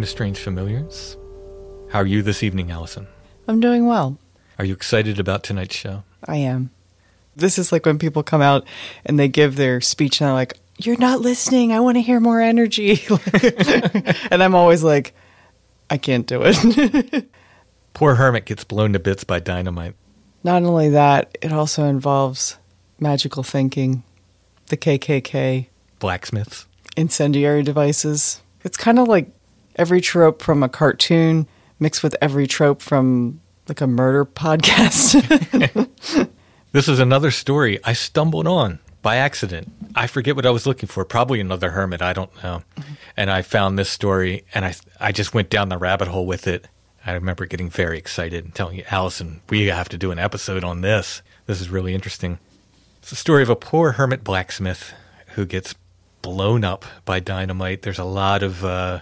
Welcome to Strange Familiars. How are you this evening, Allison? I'm doing well. Are you excited about tonight's show? I am. This is like when people come out and they give their speech and they're like, You're not listening. I want to hear more energy. and I'm always like, I can't do it. Poor Hermit gets blown to bits by dynamite. not only that, it also involves magical thinking, the KKK, Blacksmiths. incendiary devices. It's kind of like every trope from a cartoon mixed with every trope from like a murder podcast. This is another story I stumbled on by accident. I forget what I was looking for. Probably another hermit. I don't know. And I found this story, and I I just went down the rabbit hole with it. I remember getting very excited and telling you, Allison, we have to do an episode on this. This is really interesting. It's the story of a poor hermit blacksmith who gets blown up by dynamite. There's a lot of uh,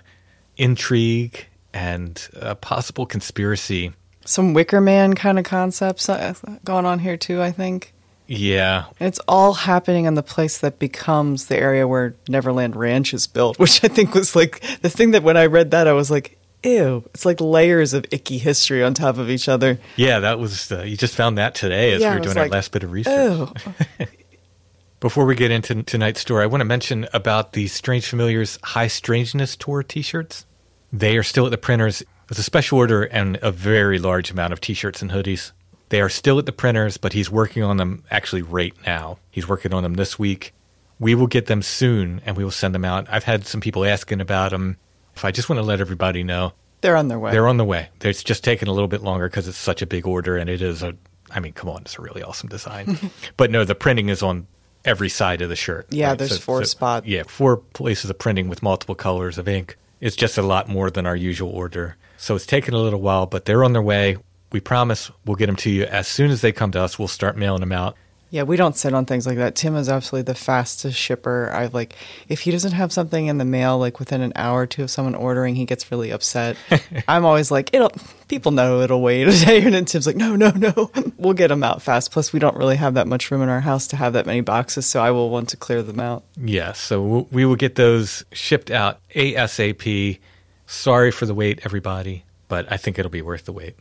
intrigue and a possible conspiracy. Some Wicker Man kind of concepts uh, going on here too, I think. Yeah, And it's all happening in the place that becomes the area where Neverland Ranch is built, which I think was like the thing that when I read that, I was like, ew. It's like layers of icky history on top of each other. Yeah, that was. Uh, you just found that today as Yeah, we were doing our last bit of research. Before we get into tonight's story, I want to mention about the Strange Familiars High Strangeness Tour T-shirts. They are still at the printers. It's a special order and a very large amount of T-shirts and hoodies. They are still at the printers, but he's working on them actually right now. He's working on them this week. We will get them soon, and we will send them out. I've had some people asking about them. If I just want to let everybody know, They're on their way. they're on the way. It's just taking a little bit longer because it's such a big order, and it is a. I mean, come on, it's a really awesome design. but no, the printing is on every side of the shirt. Yeah, there's four spots. Yeah, four places of printing with multiple colors of ink. It's just a lot more than our usual order. So it's taken a little while, but they're on their way. We promise we'll get them to you as soon as they come to us. We'll start mailing them out. Yeah, we don't sit on things like that. Tim is absolutely the fastest shipper. I like if he doesn't have something in the mail like within an hour or two of someone ordering, he gets really upset. I'm always like, it'll people know it'll wait a day, and then Tim's like, no, no, no, we'll get them out fast. Plus, we don't really have that much room in our house to have that many boxes, so I will want to clear them out. Yeah, so we will get those shipped out ASAP. Sorry for the wait, everybody, but I think it'll be worth the wait.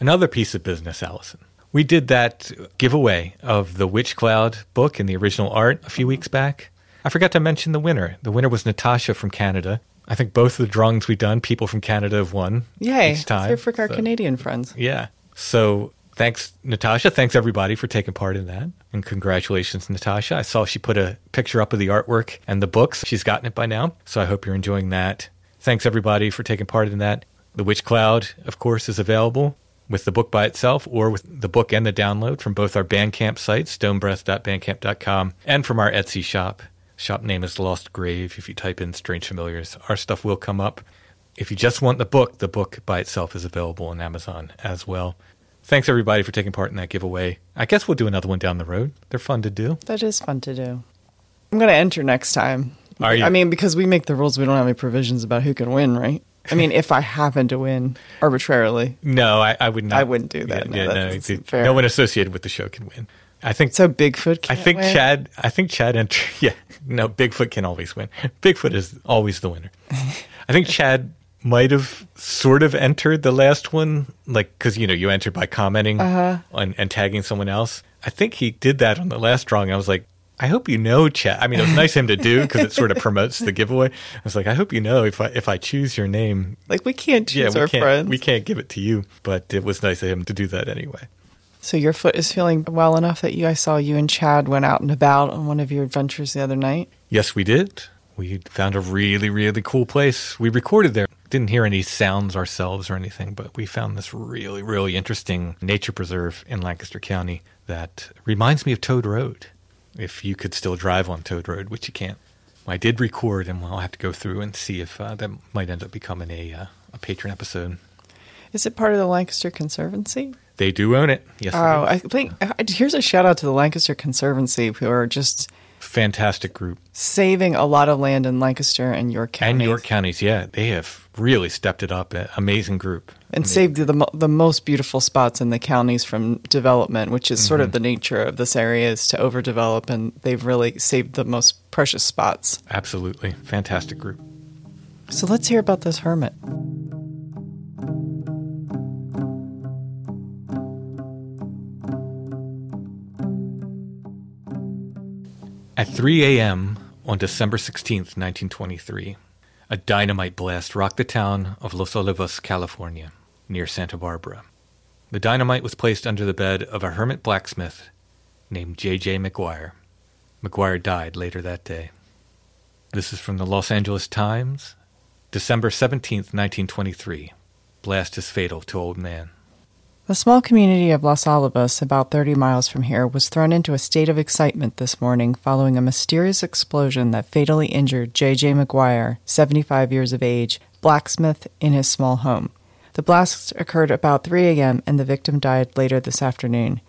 Another piece of business, Allison. We did that giveaway of the Witch Cloud book and the original art a few weeks back. I forgot to mention the winner. The winner was Natasha from Canada. I think both of the drawings we've done, people from Canada have won Yay! each time. For our So- Canadian friends. yeah. So thanks, Natasha. Thanks everybody for taking part in that. And congratulations, Natasha. I saw she put a picture up of the artwork and the books. She's gotten it by now. So I hope you're enjoying that. Thanks everybody for taking part in that. The Witch Cloud, of course, is available with the book by itself or with the book and the download from both our Bandcamp sites, stonebreath.bandcamp.com, and from our Etsy shop. Shop name is Lost Grave. If you type in Strange Familiars, our stuff will come up. If you just want the book, the book by itself is available on Amazon as well. Thanks everybody for taking part in that giveaway. I guess we'll do another one down the road. They're fun to do. That is fun to do. I'm going to enter next time. Are you? I mean, because we make the rules, we don't have any provisions about who can win, right? I mean, if I happen to win arbitrarily, No, I, I would not. I wouldn't do that. No, Yeah, no, seem fair. no one associated with the show can win. I think So Bigfoot I think win? Chad. I think Chad entered. Yeah, no, Bigfoot can always win. Bigfoot is always the winner. I think Chad might have sort of entered the last one, like because you know you entered by commenting Uh-huh. on, and tagging someone else. I think he did that on the last drawing. I was like, I hope you know, Chad. I mean, it was nice of him to do because it sort of promotes the giveaway. I was like, I hope you know if I if I choose your name, Like we can't choose yeah, we our can't friends. we can't give it to you. But it was nice of him to do that anyway. So your foot is feeling well enough that you I saw you and Chad went out and about on one of your adventures the other night. Yes, we did. We found a really, really cool place. We recorded there. Didn't hear any sounds ourselves or anything, but we found this really, really interesting nature preserve in Lancaster County that reminds me of Toad Road. If you could still drive on Toad Road, which you can't. I did record, and I'll have to go through and see if uh, that might end up becoming a uh, a patron episode. Is it part of the Lancaster Conservancy? They do own it. Yes. Oh. I think here's a shout out to the Lancaster Conservancy who are just fantastic group. saving a lot of land in Lancaster and York County. And York counties, yeah, they have really stepped it up. Amazing group. and saved the the most beautiful spots in the counties from development, which is sort of mm-hmm. the nature of this area is to overdevelop, and they've really saved the most precious spots. Absolutely. Fantastic group. So let's hear about this hermit. At 3 a.m. on December 16, 1923, a dynamite blast rocked the town of Los Olivos, California, near Santa Barbara. The dynamite was placed under the bed of a hermit blacksmith named J.J. McGuire. McGuire died later that day. This is from the Los Angeles Times, December 17, 1923. Blast is fatal to old man. The small community of Los Olivos, about 30 miles from here, was thrown into a state of excitement this morning following a mysterious explosion that fatally injured J.J. McGuire, 75 years of age, blacksmith, in his small home. The blast occurred about 3 a.m., and the victim died later this afternoon.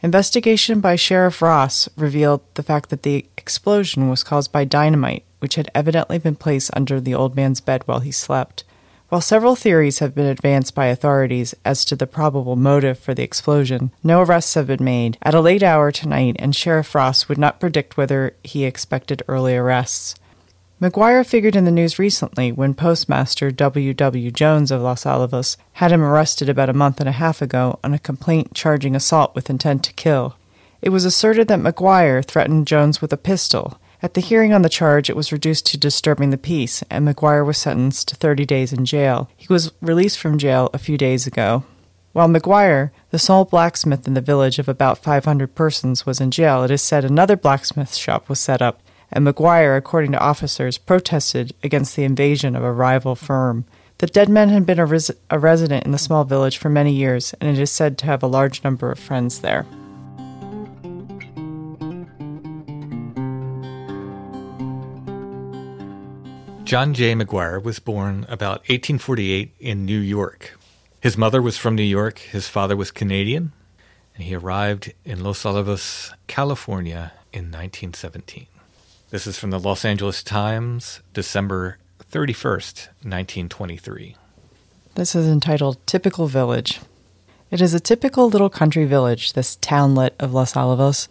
Investigation by Sheriff Ross revealed the fact that the explosion was caused by dynamite, which had evidently been placed under the old man's bed while he slept. While several theories have been advanced by authorities as to the probable motive for the explosion, no arrests have been made at a late hour tonight, and Sheriff Ross would not predict whether he expected early arrests. McGuire figured in the news recently when Postmaster W. W. Jones of Los Alamos had him arrested about a month and a half ago on a complaint charging assault with intent to kill. It was asserted that McGuire threatened Jones with a pistol. At the hearing on the charge, it was reduced to disturbing the peace, and McGuire was sentenced to 30 days in jail. He was released from jail a few days ago. While McGuire, the sole blacksmith in the village of about 500 persons, was in jail, it is said another blacksmith shop was set up, and McGuire, according to officers, protested against the invasion of a rival firm. The dead man had been a, res- a resident in the small village for many years, and it is said to have a large number of friends there. John J. McGuire was born about 1848 in New York. His mother was from New York, his father was Canadian, and he arrived in Los Olivos, California in 1917. This is from the Los Angeles Times, December 31st, 1923. This is entitled Typical Village. It is a typical little country village, this townlet of Los Olivos.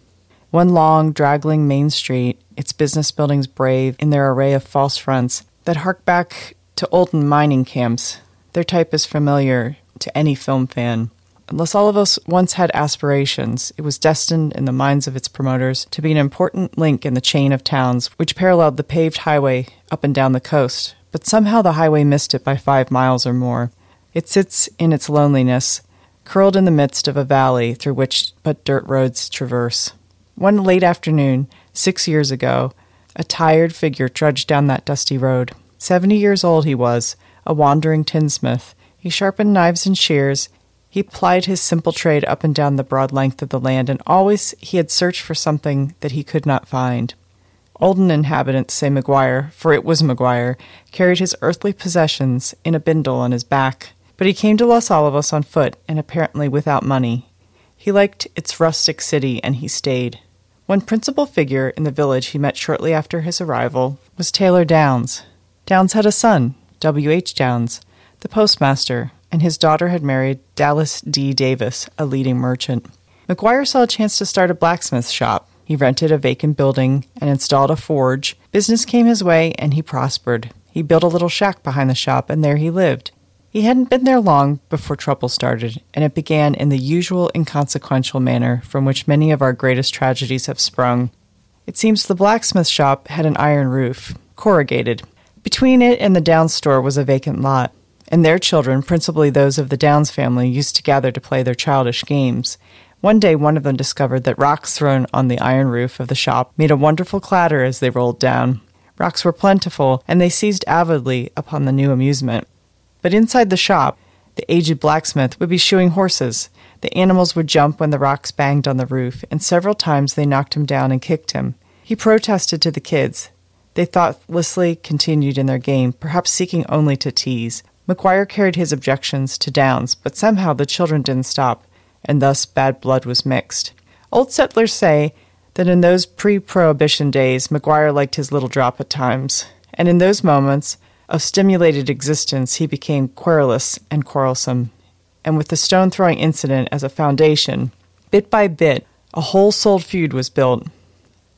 One long, draggling main street, its business buildings brave in their array of false fronts that hark back to olden mining camps. Their type is familiar to any film fan. Los Olivos once had aspirations. It was destined in the minds of its promoters to be an important link in the chain of towns which paralleled the paved highway up and down the coast. But somehow the highway missed it by five miles or more. It sits in its loneliness, curled in the midst of a valley through which but dirt roads traverse. One late afternoon, six years ago, a tired figure trudged down that dusty road. Seventy years old he was, a wandering tinsmith. He sharpened knives and shears. He plied his simple trade up and down the broad length of the land, and always he had searched for something that he could not find. Olden inhabitants say McGuire, for it was McGuire, carried his earthly possessions in a bindle on his back. But he came to Los Olivos on foot, and apparently without money. He liked its rustic city, and he stayed. One principal figure in the village he met shortly after his arrival was Taylor Downs. Downs had a son, W. H. Downs, the postmaster, and his daughter had married Dallas D. Davis, a leading merchant. McGuire saw a chance to start a blacksmith shop. He rented a vacant building and installed a forge. Business came his way and he prospered. He built a little shack behind the shop and there he lived. He hadn't been there long before trouble started, and it began in the usual inconsequential manner from which many of our greatest tragedies have sprung. It seems the blacksmith shop had an iron roof, corrugated. Between it and the Downs store was a vacant lot, and their children, principally those of the Downs family, used to gather to play their childish games. One day, one of them discovered that rocks thrown on the iron roof of the shop made a wonderful clatter as they rolled down. Rocks were plentiful, and they seized avidly upon the new amusement. But inside the shop, the aged blacksmith would be shoeing horses. The animals would jump when the rocks banged on the roof, and several times they knocked him down and kicked him. He protested to the kids. They thoughtlessly continued in their game, perhaps seeking only to tease. McGuire carried his objections to Downs, but somehow the children didn't stop and thus bad blood was mixed. Old settlers say that in those pre prohibition days, McGuire liked his little drop at times, and in those moments of stimulated existence, he became querulous and quarrelsome. And with the stone throwing incident as a foundation, bit by bit, a whole souled feud was built.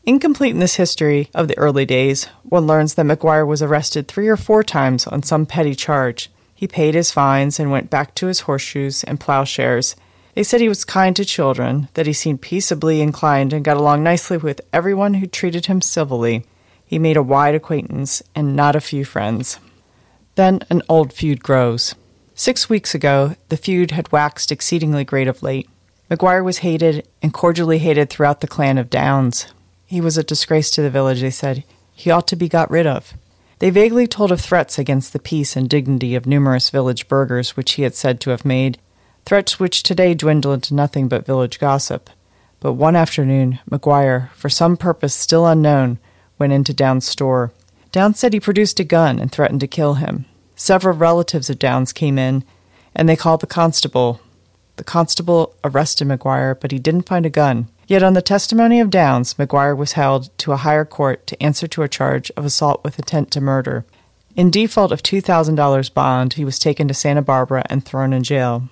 Incomplete in this history of the early days, one learns that McGuire was arrested three or four times on some petty charge. He paid his fines and went back to his horseshoes and plowshares they said he was kind to children, that he seemed peaceably inclined and got along nicely with everyone who treated him civilly. He made a wide acquaintance and not a few friends. Then an old feud grows. Six weeks ago, the feud had waxed exceedingly great of late. McGuire was hated and cordially hated throughout the clan of Downs. He was a disgrace to the village, they said. He ought to be got rid of. They vaguely told of threats against the peace and dignity of numerous village burghers which he had said to have made, threats which today dwindle into nothing but village gossip. But one afternoon, McGuire, for some purpose still unknown, went into Downs' store. Down said he produced a gun and threatened to kill him. Several relatives of Downs came in, and they called the constable. The constable arrested McGuire, but he didn't find a gun. Yet, on the testimony of Downs, McGuire was held to a higher court to answer to a charge of assault with intent to murder. In default of $2,000 bond, he was taken to Santa Barbara and thrown in jail.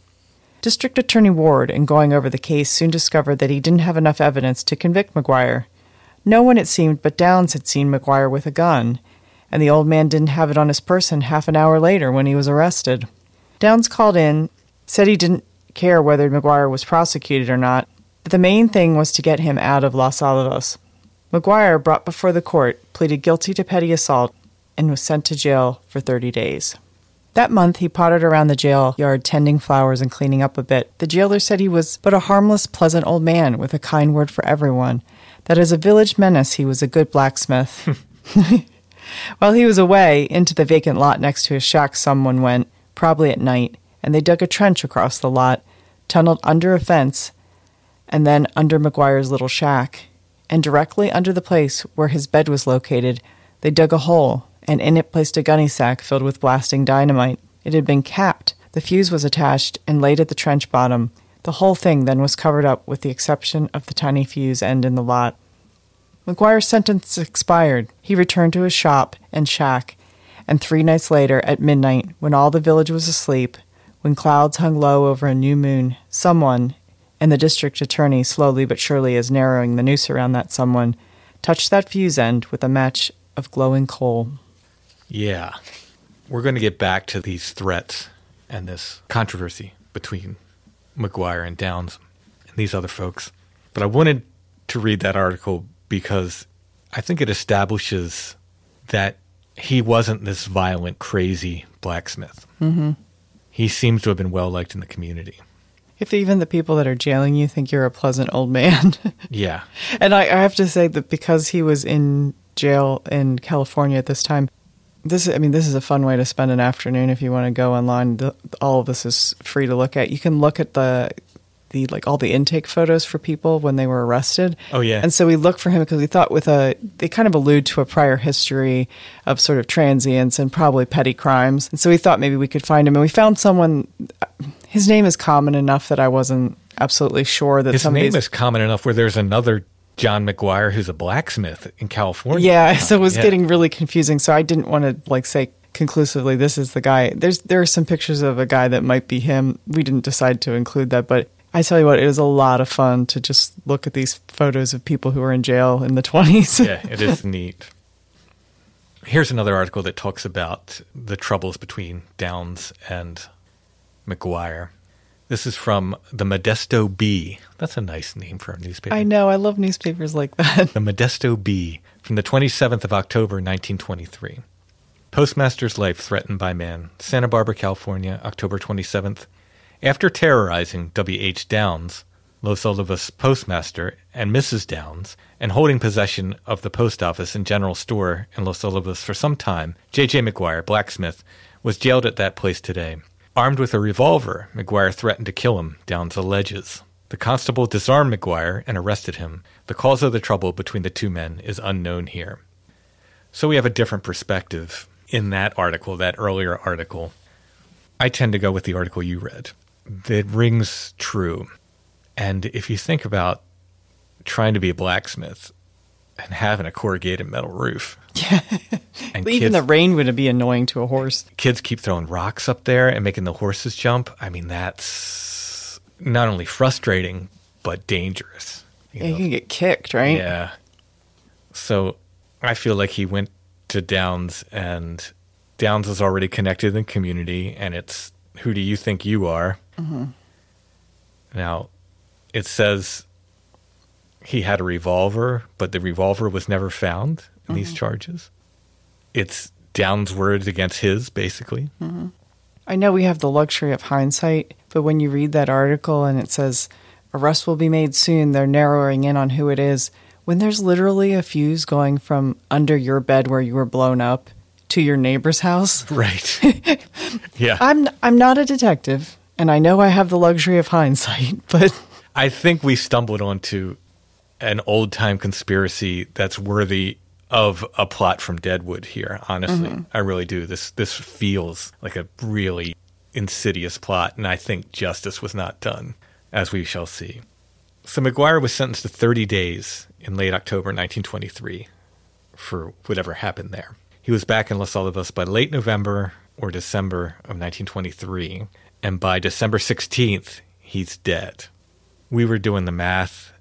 District Attorney Ward, in going over the case, soon discovered that he didn't have enough evidence to convict McGuire. No one, it seemed, but Downs had seen McGuire with a gun, and the old man didn't have it on his person half an hour later when he was arrested. Downs called in, said he didn't care whether McGuire was prosecuted or not, but the main thing was to get him out of Los Olivos. McGuire, brought before the court, pleaded guilty to petty assault and was sent to jail for 30 days. That month, he pottered around the jail yard tending flowers and cleaning up a bit. The jailer said he was but a harmless, pleasant old man with a kind word for everyone, that as a village menace he was a good blacksmith. While he was away, into the vacant lot next to his shack someone went, probably at night, and they dug a trench across the lot, tunneled under a fence, and then under McGuire's little shack. And directly under the place where his bed was located, they dug a hole and in it placed a gunny sack filled with blasting dynamite. It had been capped. The fuse was attached and laid at the trench bottom. The whole thing then was covered up with the exception of the tiny fuse end in the lot. McGuire's sentence expired. He returned to his shop and shack, and three nights later, at midnight, when all the village was asleep, when clouds hung low over a new moon, someone, and the district attorney slowly but surely is narrowing the noose around that someone, touched that fuse end with a match of glowing coal. Yeah. We're going to get back to these threats and this controversy between McGuire and Downs and these other folks. But I wanted to read that article because I think it establishes that he wasn't this violent, crazy blacksmith. Mm-hmm. He seems to have been well liked in the community. If even the people that are jailing you think you're a pleasant old man. yeah. And I, I have to say that because he was in jail in California at this time, this I mean this is a fun way to spend an afternoon if you want to go online. The, all of this is free to look at. You can look at the the like all the intake photos for people when they were arrested. Oh yeah. And so we looked for him because we thought with a they kind of allude to a prior history of sort of transience and probably petty crimes. And so we thought maybe we could find him and we found someone uh, his name is common enough that I wasn't absolutely sure that his name is common enough where there's another John McGuire, who's a blacksmith in California. Yeah, so it was yeah. getting really confusing. So I didn't want to like say conclusively this is the guy. There's there are some pictures of a guy that might be him. We didn't decide to include that, but I tell you what, it was a lot of fun to just look at these photos of people who were in jail in the 20s. yeah, it is neat. Here's another article that talks about the troubles between Downs and McGuire. This is from the Modesto Bee. That's a nice name for a newspaper. I know. I love newspapers like that. The Modesto Bee from the 27th of October, 1923. Postmaster's life threatened by man. Santa Barbara, California, October 27th. After terrorizing W.H. Downs, Los Olivos postmaster, and Mrs. Downs, and holding possession of the post office and general store in Los Olivos for some time, J.J. McGuire, blacksmith, was jailed at that place today. Armed with a revolver, McGuire threatened to kill him, Downs alleges. The constable disarmed McGuire and arrested him. The cause of the trouble between the two men is unknown here. So we have a different perspective in that article, that earlier article. I tend to go with the article you read. It rings true. And if you think about trying to be a blacksmith and having a corrugated metal roof, and Even kids, the rain would be annoying to a horse. kids keep throwing rocks up there and making the horses jump. I mean, that's not only frustrating but dangerous. you Yeah, you can get kicked, right? Yeah. So I feel like he went to Downs and Downs is already connected in the community and it's who do you think you are? Mm-hmm. Now, it says he had a revolver, but the revolver was never found in these mm-hmm. charges. It's Downs' words against his, basically. Mm-hmm. I know we have the luxury of hindsight, but when you read that article and it says arrest will be made soon, they're narrowing in on who it is. When there's literally a fuse going from under your bed where you were blown up to your neighbor's house. Right. yeah. I'm I'm not a detective, and I know I have the luxury of hindsight, but I think we stumbled onto an old time conspiracy that's worthy of a plot from Deadwood here, honestly. Mm-hmm. I really do. This this feels like a really insidious plot, and I think justice was not done, as we shall see. So McGuire was sentenced to 30 days in late October 1923 for whatever happened there. He was back in Los Olivos by late November or December of 1923, and by December 16th, he's dead. We were doing the math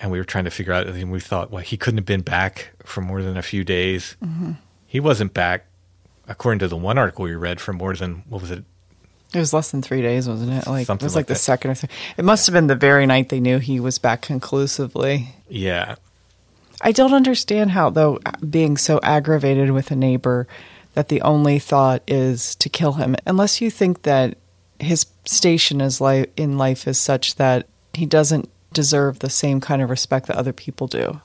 and we were trying to figure out, and we thought, well, he couldn't have been back for more than a few days. Mm-hmm. He wasn't back, according to the one article we read, for more than, what was it? it was less than three days, wasn't it? Like Something it was like like, the that. second or third. It must have been the very night they knew he was back conclusively. Yeah. I don't understand how, though, being so aggravated with a neighbor, that the only thought is to kill him, unless you think that his station is li- in life is such that he doesn't deserve the same kind of respect that other people do.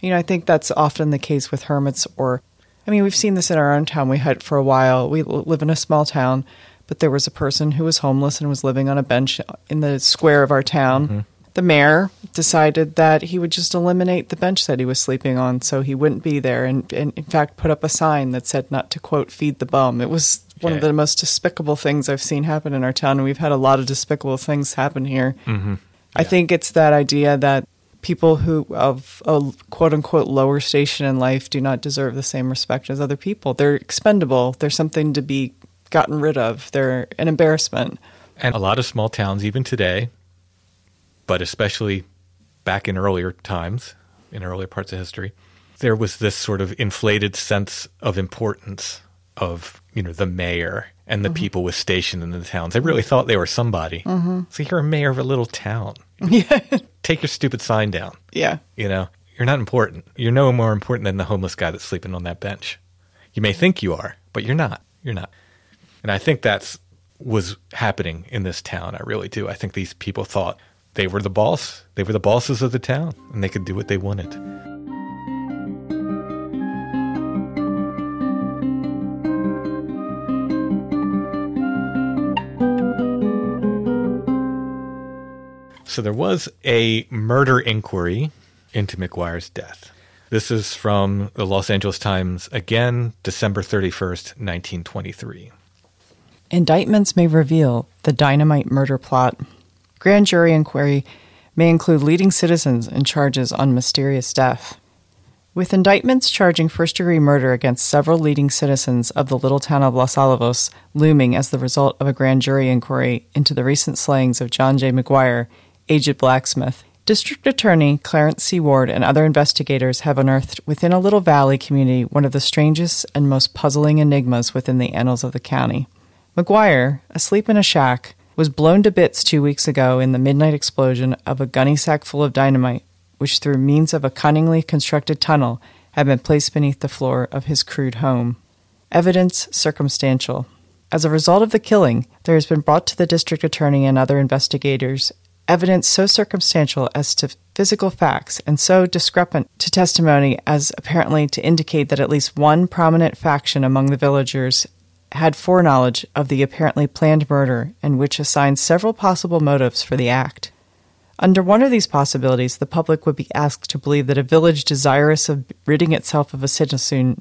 You know, I think that's often the case with hermits, or, I mean, we've seen this in our own town. We had for a while, we live in a small town, but there was a person who was homeless and was living on a bench in the square of our town. Mm-hmm. The mayor decided that he would just eliminate the bench that he was sleeping on so he wouldn't be there, and, and in fact, put up a sign that said not to quote, feed the bum. It was one of the most despicable things I've seen happen in our town, and we've had a lot of despicable things happen here. Mm-hmm. I think it's that idea that people who of a quote unquote lower station in life do not deserve the same respect as other people. They're expendable. They're something to be gotten rid of. They're an embarrassment. And a lot of small towns, even today, but especially back in earlier times, in earlier parts of history, there was this sort of inflated sense of importance of, you know, the mayor and the mm-hmm. people with station in the towns. They really thought they were somebody. Mm-hmm. So you're a mayor of a little town. Yeah. Take your stupid sign down. Yeah. You know, you're not important. You're no more important than the homeless guy that's sleeping on that bench. You may think you are, but you're not. You're not. And I think that's was happening in this town. I really do. I think these people thought they were the boss. They were the bosses of the town and they could do what they wanted. So there was a murder inquiry into McGuire's death. This is from the Los Angeles Times, again, December 31st, 1923. Indictments may reveal the dynamite murder plot. Grand jury inquiry may include leading citizens in charges on mysterious death. With indictments charging first degree murder against several leading citizens of the little town of Los Alamos looming as the result of a grand jury inquiry into the recent slayings of John J. McGuire, aged blacksmith, District Attorney Clarence C. Ward and other investigators have unearthed within a little valley community one of the strangest and most puzzling enigmas within the annals of the county. McGuire, asleep in a shack, was blown to bits two weeks ago in the midnight explosion of a gunny sack full of dynamite which through means of a cunningly constructed tunnel had been placed beneath the floor of his crude home. Evidence circumstantial. As a result of the killing, there has been brought to the district attorney and other investigators evidence so circumstantial as to physical facts and so discrepant to testimony as apparently to indicate that at least one prominent faction among the villagers had foreknowledge of the apparently planned murder and which assigns several possible motives for the act. Under one of these possibilities, the public would be asked to believe that a village desirous of ridding itself of a citizen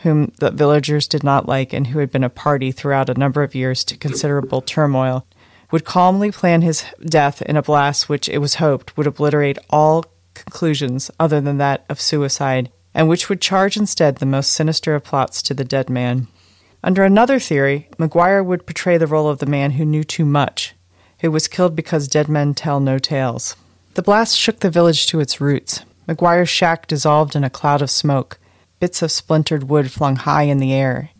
whom the villagers did not like and who had been a party throughout a number of years to considerable turmoil would calmly plan his death in a blast which it was hoped would obliterate all conclusions other than that of suicide, and which would charge instead the most sinister of plots to the dead man. Under another theory, McGuire would portray the role of the man who knew too much, who was killed because dead men tell no tales. The blast shook the village to its roots. McGuire's shack dissolved in a cloud of smoke, bits of splintered wood flung high in the air,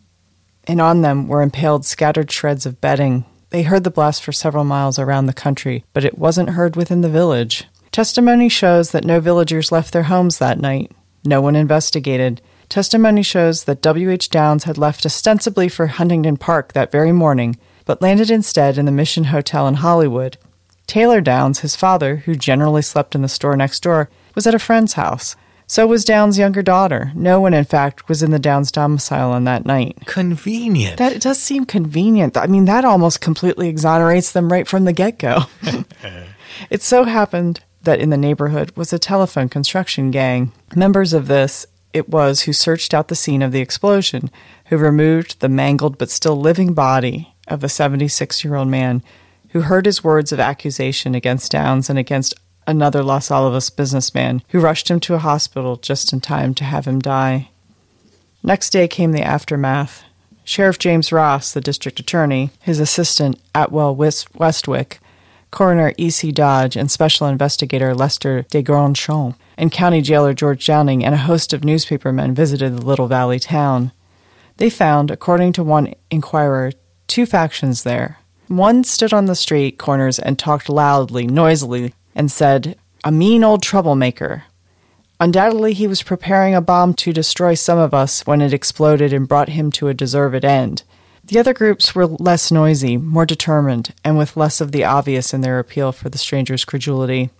and on them were impaled scattered shreds of bedding. They heard the blast for several miles around the country, but it wasn't heard within the village. Testimony shows that no villagers left their homes that night. No one investigated. Testimony shows that W.H. Downs had left ostensibly for Huntington Park that very morning, but landed instead in the Mission Hotel in Hollywood. Taylor Downs, his father, who generally slept in the store next door, was at a friend's house. So was Downs' younger daughter. No one, in fact, was in the Downs domicile on that night. Convenient. That does seem convenient. I mean, that almost completely exonerates them right from the get go. it so happened that in the neighborhood was a telephone construction gang. Members of this it was who searched out the scene of the explosion, who removed the mangled but still living body of the 76 year old man who heard his words of accusation against Downs and against another Los Olivos businessman who rushed him to a hospital just in time to have him die. Next day came the aftermath. Sheriff James Ross, the district attorney, his assistant Atwell Westwick, coroner E.C. Dodge, and special investigator Lester de Grandchamp, and county jailer George Downing, and a host of newspapermen visited the little valley town. They found, according to one inquirer, two factions there. One stood on the street corners and talked loudly, noisily, and said, A mean old troublemaker. Undoubtedly, he was preparing a bomb to destroy some of us when it exploded and brought him to a deserved end. The other groups were less noisy, more determined, and with less of the obvious in their appeal for the stranger's credulity.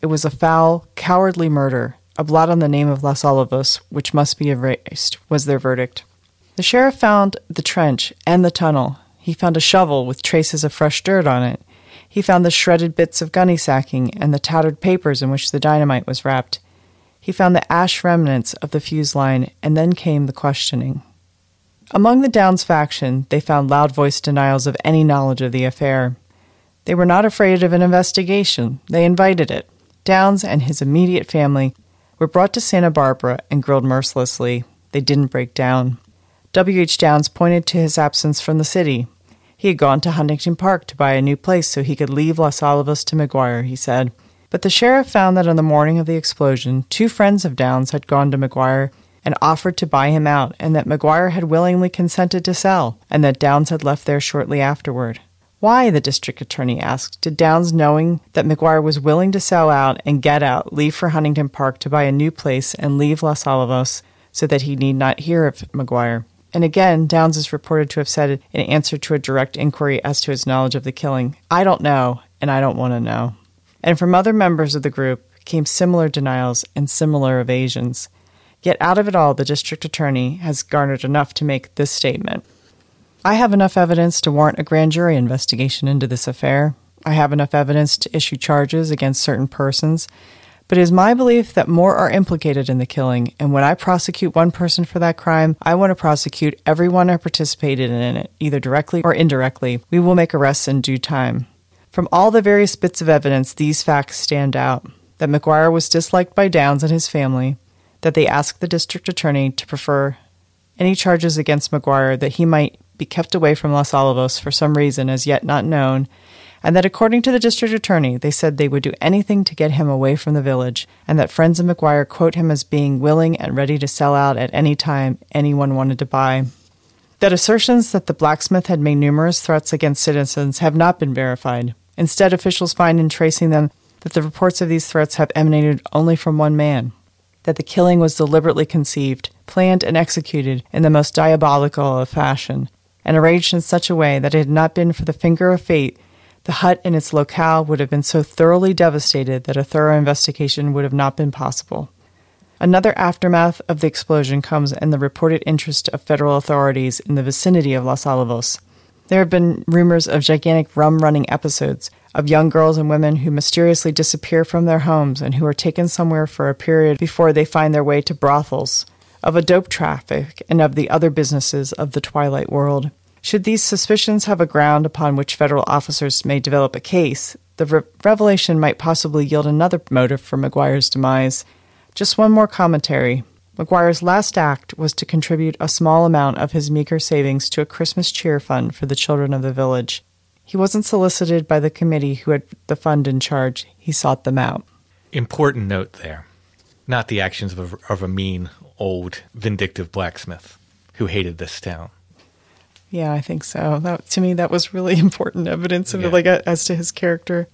It was a foul, cowardly murder, a blot on the name of Los Olivos, which must be erased, was their verdict. The sheriff found the trench and the tunnel, he found a shovel with traces of fresh dirt on it. He found the shredded bits of gunny sacking and the tattered papers in which the dynamite was wrapped. He found the ash remnants of the fuse line, and then came the questioning. Among the Downs faction, they found loud voiced denials of any knowledge of the affair. They were not afraid of an investigation, they invited it. Downs and his immediate family were brought to Santa Barbara and grilled mercilessly. They didn't break down. W. H. Downs pointed to his absence from the city. He had gone to Huntington Park to buy a new place so he could leave Los Olivos to McGuire, he said. But the sheriff found that on the morning of the explosion, two friends of Downs had gone to McGuire and offered to buy him out, and that McGuire had willingly consented to sell, and that Downs had left there shortly afterward. Why, the district attorney asked, did Downs, knowing that McGuire was willing to sell out and get out, leave for Huntington Park to buy a new place and leave Los Olivos so that he need not hear of McGuire? And again, Downs is reported to have said in answer to a direct inquiry as to his knowledge of the killing, I don't know, and I don't want to know. And from other members of the group came similar denials and similar evasions. Yet out of it all, the district attorney has garnered enough to make this statement I have enough evidence to warrant a grand jury investigation into this affair. I have enough evidence to issue charges against certain persons, but it is my belief that more are implicated in the killing, and when I prosecute one person for that crime, I want to prosecute everyone who participated in it, either directly or indirectly. We will make arrests in due time. From all the various bits of evidence, these facts stand out that McGuire was disliked by Downs and his family, that they asked the district attorney to prefer any charges against McGuire that he might be kept away from Los Alamos for some reason as yet not known, and that according to the district attorney, they said they would do anything to get him away from the village, and that friends of McGuire quote him as being willing and ready to sell out at any time anyone wanted to buy. That assertions that the blacksmith had made numerous threats against citizens have not been verified. Instead, officials find in tracing them that the reports of these threats have emanated only from one man, that the killing was deliberately conceived, planned, and executed in the most diabolical of fashion, and arranged in such a way that it had not been for the finger of fate, the hut and its locale would have been so thoroughly devastated that a thorough investigation would have not been possible. Another aftermath of the explosion comes in the reported interest of federal authorities in the vicinity of Los Olivos. There have been rumors of gigantic rum running episodes, of young girls and women who mysteriously disappear from their homes and who are taken somewhere for a period before they find their way to brothels, of a dope traffic, and of the other businesses of the twilight world. Should these suspicions have a ground upon which federal officers may develop a case, the re- revelation might possibly yield another motive for McGuire's demise. Just one more commentary. McGuire's last act was to contribute a small amount of his meager savings to a Christmas cheer fund for the children of the village. He wasn't solicited by the committee who had the fund in charge, he sought them out. Important note there. Not the actions of a, of a mean, old, vindictive blacksmith who hated this town. Yeah, I think so. That to me, that was really important evidence of Yeah. like as to his character.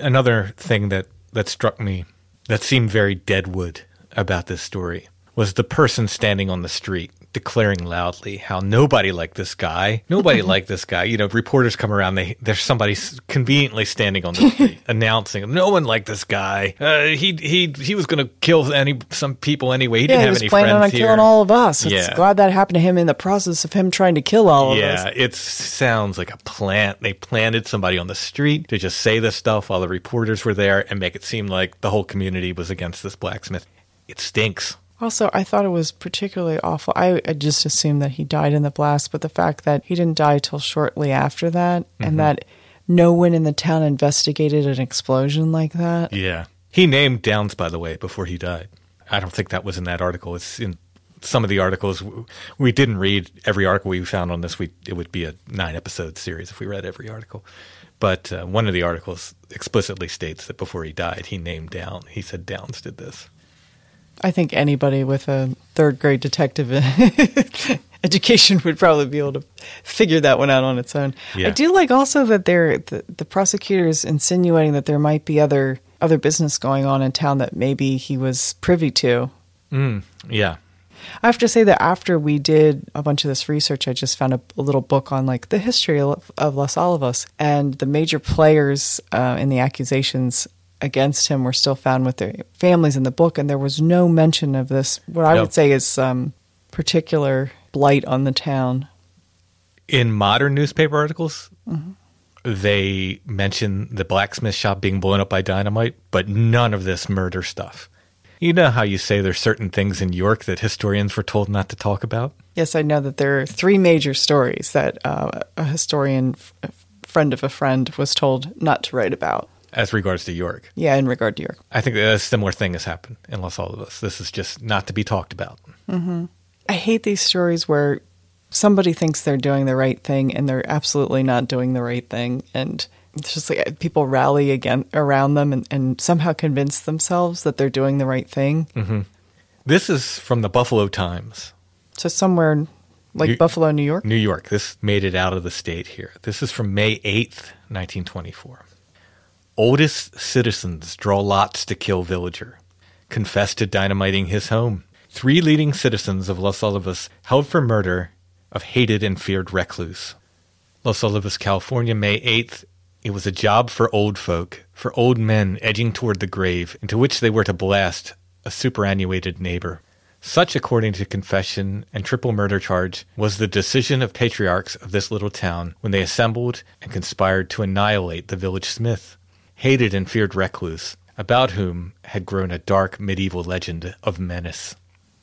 Another thing that, that struck me that seemed very deadwood about this story was the person standing on the street declaring loudly how nobody liked this guy. Nobody liked this guy. You know, reporters come around. They there's somebody conveniently standing on the street announcing, "No one liked this guy. Uh, he he he was going to kill any some people anyway. He didn't he have was any planning friends on here." killing all of us. It's Yeah. glad that happened to him in the process of him trying to kill all of Yeah, us. Yeah, it sounds like a plant. They planted somebody on the street to just say this stuff while the reporters were there and make it seem like the whole community was against this blacksmith. It stinks. Also, I thought it was particularly awful. I, I just assumed that he died in the blast, but the fact that he didn't die till shortly after that, Mm-hmm. and that no one in the town investigated an explosion like that. Yeah. He named Downs, by the way, before he died. I don't think that was in that article. It's in some of the articles. We didn't read every article we found on this. We It would be a nine episode series if we read every article. But uh, one of the articles explicitly states that before he died, he named Down. He said Downs did this. I think anybody with a third grade detective education would probably be able to figure that one out on its own. Yeah. I do like also that they're the, the prosecutors insinuating that there might be other other business going on in town that maybe he was privy to. Yeah. I have to say that after we did a bunch of this research, I just found a, a little book on like the history of, of Los Olivos and the major players uh, in the accusations against him were still found with their families in the book, and there was no mention of this. What I No. would say is um, particular blight on the town. In modern newspaper articles, they mention the blacksmith shop being blown up by dynamite, but none of this murder stuff. You know how you say there's certain things in York that historians were told not to talk about? Yes, I know that there are three major stories that uh, a historian, f- friend of a friend, was told not to write about. As regards to York. Yeah, in regard to York. I think a similar thing has happened in Los Olivos. This is just not to be talked about. Mm-hmm. I hate these stories where somebody thinks they're doing the right thing and they're absolutely not doing the right thing. And it's just like uh, people rally again around them and, and somehow convince themselves that they're doing the right thing. Mm-hmm. This is from the Buffalo Times, So somewhere like You- Buffalo, New York. New York. This made it out of the state here. This is from May 8th, 1924. Oldest citizens draw lots to kill villager. Confess to dynamiting his home. Three leading citizens of Los Olivos held for murder of hated and feared recluse. Los Olivos, California, May 8th. It was a job for old folk, for old men edging toward the grave, into which they were to blast a superannuated neighbor. Such, according to confession and triple murder charge, was the decision of patriarchs of this little town when they assembled and conspired to annihilate the village smith, hated and feared recluse, about whom had grown a dark medieval legend of menace.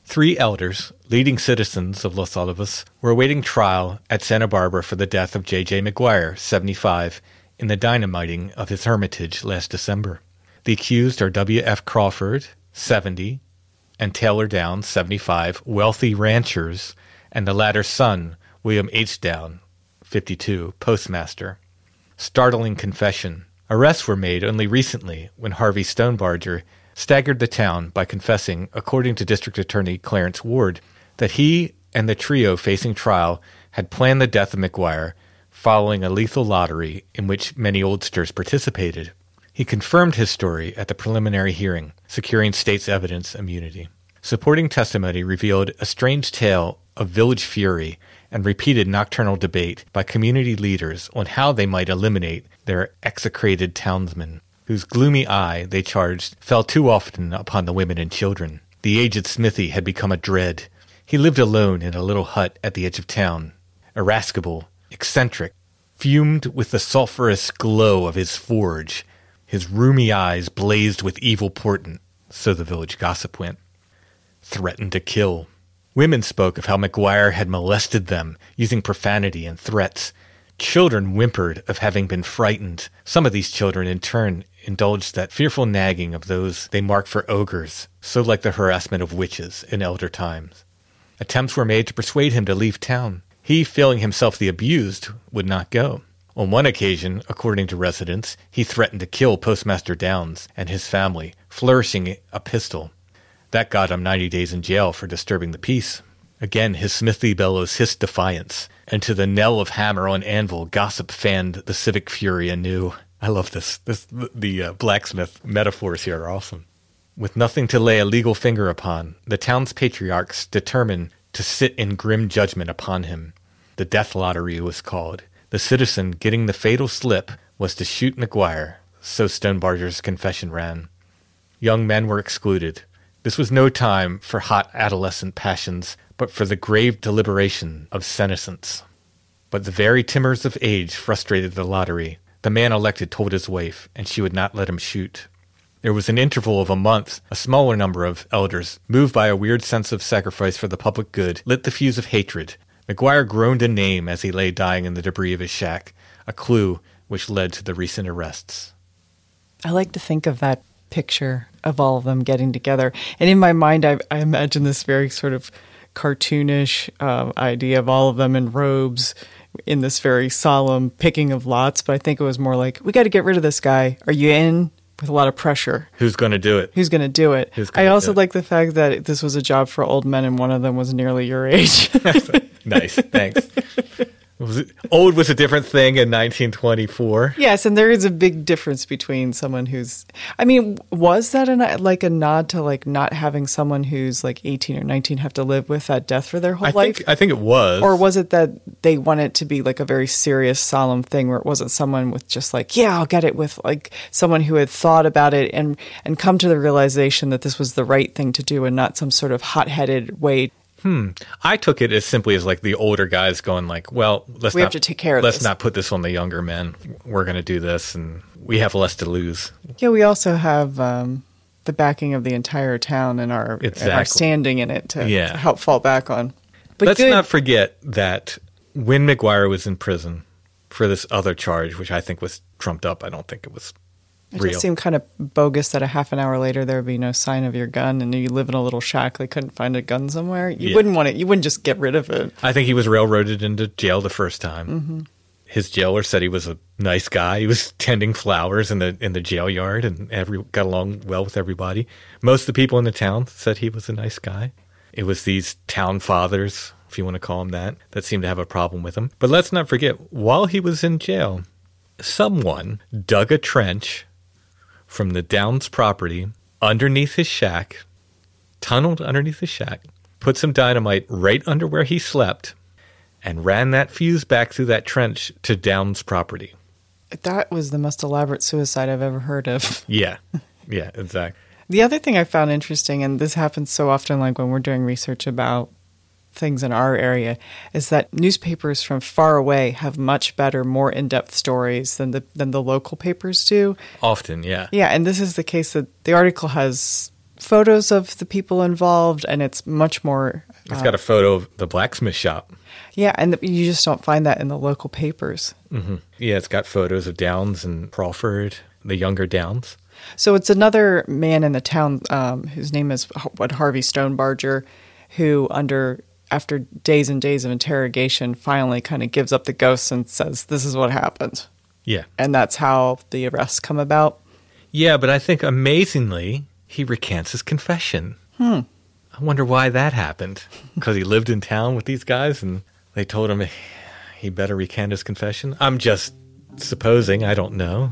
Three elders, leading citizens of Los Olivos, were awaiting trial at Santa Barbara for the death of J.J. McGuire, 75, in the dynamiting of his hermitage last December. The accused are W.F. Crawford, 70, and Taylor Down, 75, wealthy ranchers, and the latter's son, William H. Down, 52, postmaster. Startling confession. Arrests were made only recently when Harvey Stonebarger staggered the town by confessing, according to District Attorney Clarence Ward, that he and the trio facing trial had planned the death of McGuire following a lethal lottery in which many oldsters participated. He confirmed his story at the preliminary hearing, securing state's evidence immunity. Supporting testimony revealed a strange tale of village fury and repeated nocturnal debate by community leaders on how they might eliminate their execrated townsmen, whose gloomy eye, they charged, fell too often upon the women and children. The aged Smithy had become a dread. He lived alone in a little hut at the edge of town, irascible, eccentric, fumed with the sulphurous glow of his forge. His rheumy eyes blazed with evil portent, so the village gossip went. Threatened to kill. Women spoke of how McGuire had molested them, using profanity and threats. Children whimpered of having been frightened. Some of these children, in turn, indulged that fearful nagging of those they marked for ogres, so like the harassment of witches in elder times. Attempts were made to persuade him to leave town. He, feeling himself the abused, would not go. On one occasion, according to residents, he threatened to kill Postmaster Downs and his family, flourishing a pistol. That got him 90 days in jail for disturbing the peace. Again, his smithy bellows hissed defiance, and to the knell of hammer on anvil, gossip fanned the civic fury anew. I love this. This the uh, blacksmith metaphors here are awesome. With nothing to lay a legal finger upon, the town's patriarchs determined to sit in grim judgment upon him. The death lottery was called. The citizen getting the fatal slip was to shoot McGuire, so Stonebarger's confession ran. Young men were excluded. This was no time for hot adolescent passions, but for the grave deliberation of senescence. But the very timors of age frustrated the lottery. The man elected told his wife, and she would not let him shoot. There was an interval of a month. A smaller number of elders, moved by a weird sense of sacrifice for the public good, lit the fuse of hatred. McGuire groaned a name as he lay dying in the debris of his shack, a clue which led to the recent arrests. I like to think of that picture of all of them getting together. And in my mind, I, I imagine this very sort of cartoonish uh, idea of all of them in robes in this very solemn picking of lots. But I think it was more like, we got to get rid of this guy. Are you in? With a lot of pressure. Who's going to do it? Who's going to do it? I also it? like the fact that this was a job for old men and one of them was nearly your age. nice, thanks. Was it, old was a different thing in 1924. Yes, and there is a big difference between someone who's. I mean, was that a like a nod to like not having someone who's like eighteen or nineteen have to live with that death for their whole I life, think I think it was. or was it that they want it to be like a very serious, solemn thing where it wasn't someone with just like, yeah, I'll get it with like someone who had thought about it and and come to the realization that this was the right thing to do and not some sort of hot headed way. I took it as simply as like the older guys going like, well, let's We not, have to take care of Let's this. not put this on the younger men. We're going to do this, and we have less to lose. Yeah, we also have. um the backing of the entire town and our and our standing in it to, Yeah. to help fall back on. But Let's good. not forget that when McGuire was in prison for this other charge, which I think was trumped up, I don't think it was It real. just seemed kind of bogus that a half an hour later there would be no sign of your gun, and you live in a little shack. They couldn't find a gun somewhere. You Yeah. wouldn't want it. You wouldn't just get rid of it. I think he was railroaded into jail the first time. Mm-hmm. His jailer said he was a nice guy. He was tending flowers in the in the jail yard and every got along well with everybody. Most of the people in the town said he was a nice guy. It was these town fathers, if you want to call them that, that seemed to have a problem with him. But let's not forget, while he was in jail, someone dug a trench from the Downs property underneath his shack, tunneled underneath his shack, put some dynamite right under where he slept, and ran that fuse back through that trench to Downs property. That was the most elaborate suicide I've ever heard of. Yeah. Yeah, exactly. The other thing I found interesting, and this happens so often, like when we're doing research about things in our area, is that newspapers from far away have much better, more in-depth stories than the than the local papers do. Often, yeah. Yeah, and this is the case that the article has photos of the people involved, and it's much more. It's got a photo of the blacksmith shop. Yeah, and you just don't find that in the local papers. Yeah, it's got photos of Downs and Crawford, the younger Downs. So it's another man in the town um, whose name is what Harvey Stonebarger, who under after days and days of interrogation finally kind of gives up the ghost and says, "This is what happened," Yeah. and that's how the arrests come about. Yeah, but I think amazingly, he recants his confession. Hmm. I wonder why that happened. Because he lived in town with these guys and they told him he better recant his confession. I'm just supposing. I don't know.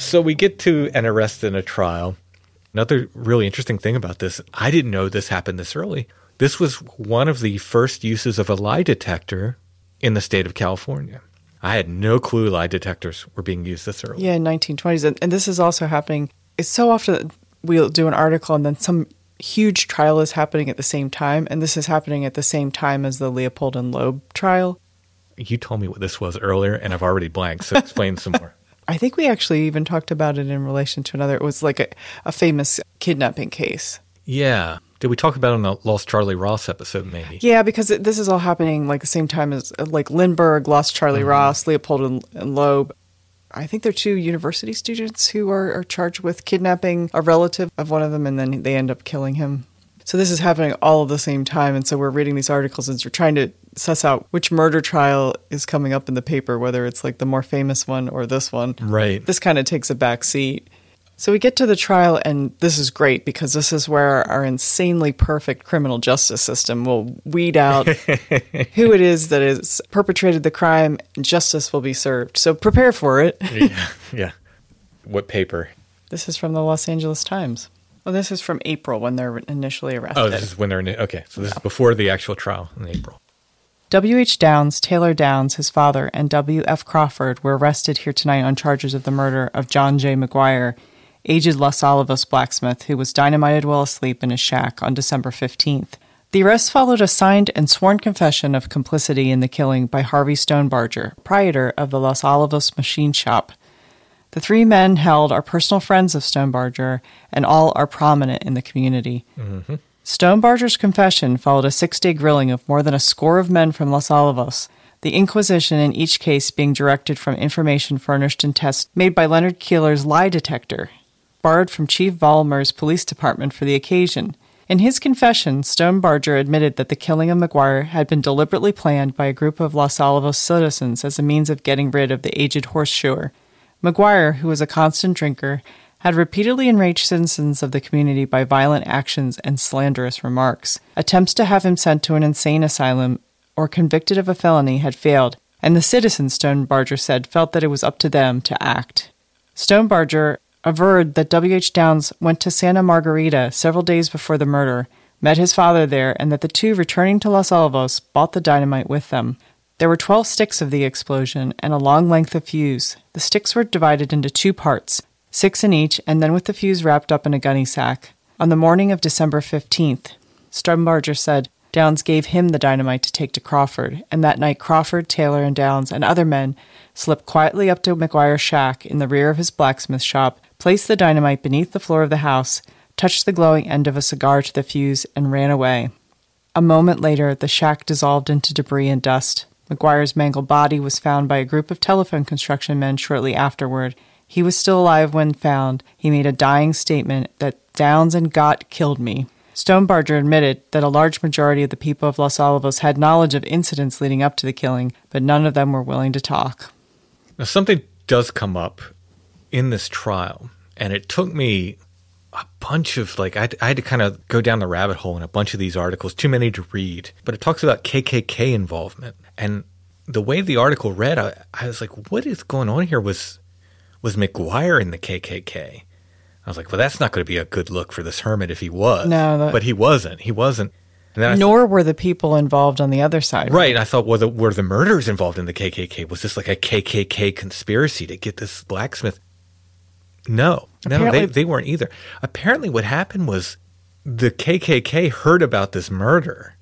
So we get to an arrest and a trial. Another really interesting thing about this, I didn't know this happened this early. This was one of the first uses of a lie detector in the state of California. I had no clue lie detectors were being used this early. Yeah, in 1920s, and, and this is also happening. It's so often that we'll do an article and then some huge trial is happening at the same time, and this is happening at the same time as the Leopold and Loeb trial. You told me what this was earlier, and I've already blanked, so explain some more. I think we actually even talked about it in relation to another. It was like a, a famous kidnapping case. Yeah. Did we talk about it on the Lost Charlie Ross episode, maybe? Yeah, because it, this is all happening like the same time as like Lindbergh, lost Charlie mm-hmm. Ross, Leopold and, and Loeb. I think they're two university students who are, are charged with kidnapping a relative of one of them, and then they end up killing him. So this is happening all at the same time, and so we're reading these articles and we're trying to suss out which murder trial is coming up in the paper, whether it's like the more famous one or this one. Right. This kind of takes a back seat. So we get to the trial, and this is great because this is where our insanely perfect criminal justice system will weed out who it is that has perpetrated the crime, and justice will be served. So prepare for it. yeah. Yeah. What paper? This is from the Los Angeles Times. Well, this is from April when they're initially oh, arrested. Oh, this is when they're in. Okay. So this is before the actual trial in April. W.H. Downs, Taylor Downs, his father, and W.F. Crawford were arrested here tonight on charges of the murder of John J. McGuire, aged Los Olivos blacksmith who was dynamited while asleep in his shack on December 15th. The arrest followed a signed and sworn confession of complicity in the killing by Harvey Stonebarger, proprietor of the Los Olivos machine shop. The three men held are personal friends of Stonebarger, and all are prominent in the community. Mm-hmm. Stonebarger's confession followed a six day grilling of more than a score of men from Los Olivos, the inquisition in each case being directed from information furnished in tests made by Leonard Keeler's lie detector, borrowed from Chief Vollmer's police department for the occasion. In his confession, Stonebarger admitted that the killing of McGuire had been deliberately planned by a group of Los Olivos citizens as a means of getting rid of the aged horseshoer. McGuire, who was a constant drinker, had repeatedly enraged citizens of the community by violent actions and slanderous remarks. Attempts to have him sent to an insane asylum or convicted of a felony had failed, and the citizens, Stonebarger said, felt that it was up to them to act. Stonebarger averred that W.H. Downs went to Santa Margarita several days before the murder, met his father there, and that the two returning to Los Alamos bought the dynamite with them. There were 12 sticks of the explosion and a long length of fuse. The sticks were divided into two parts, six in each, and then with the fuse wrapped up in a gunny sack. On the morning of December 15th, Stonebarger said Downs gave him the dynamite to take to Crawford, and that night Crawford, Taylor, and Downs and other men slipped quietly up to McGuire's shack in the rear of his blacksmith shop, placed the dynamite beneath the floor of the house, touched the glowing end of a cigar to the fuse, and ran away. A moment later, the shack dissolved into debris and dust. McGuire's mangled body was found by a group of telephone construction men shortly afterward. He was still alive when found. He made a dying statement that Downs and Gott killed me. Stonebarger admitted that a large majority of the people of Los Alamos had knowledge of incidents leading up to the killing, but none of them were willing to talk. Now, something does come up in this trial, and it took me a bunch of like I, I had to kind of go down the rabbit hole in a bunch of these articles too many to read but it talks about kkk involvement and the way the article read i, I was like what is going on here was was mcguire in the kkk i was like well that's not going to be a good look for this hermit if he was No, that- but he wasn't he wasn't and then I Nor were the people involved on the other side. Right. And I thought, well, the, were the murders involved in the KKK? Was this like a KKK conspiracy to get this blacksmith? No, no, they, they weren't either. Apparently, what happened was the KKK heard about this murder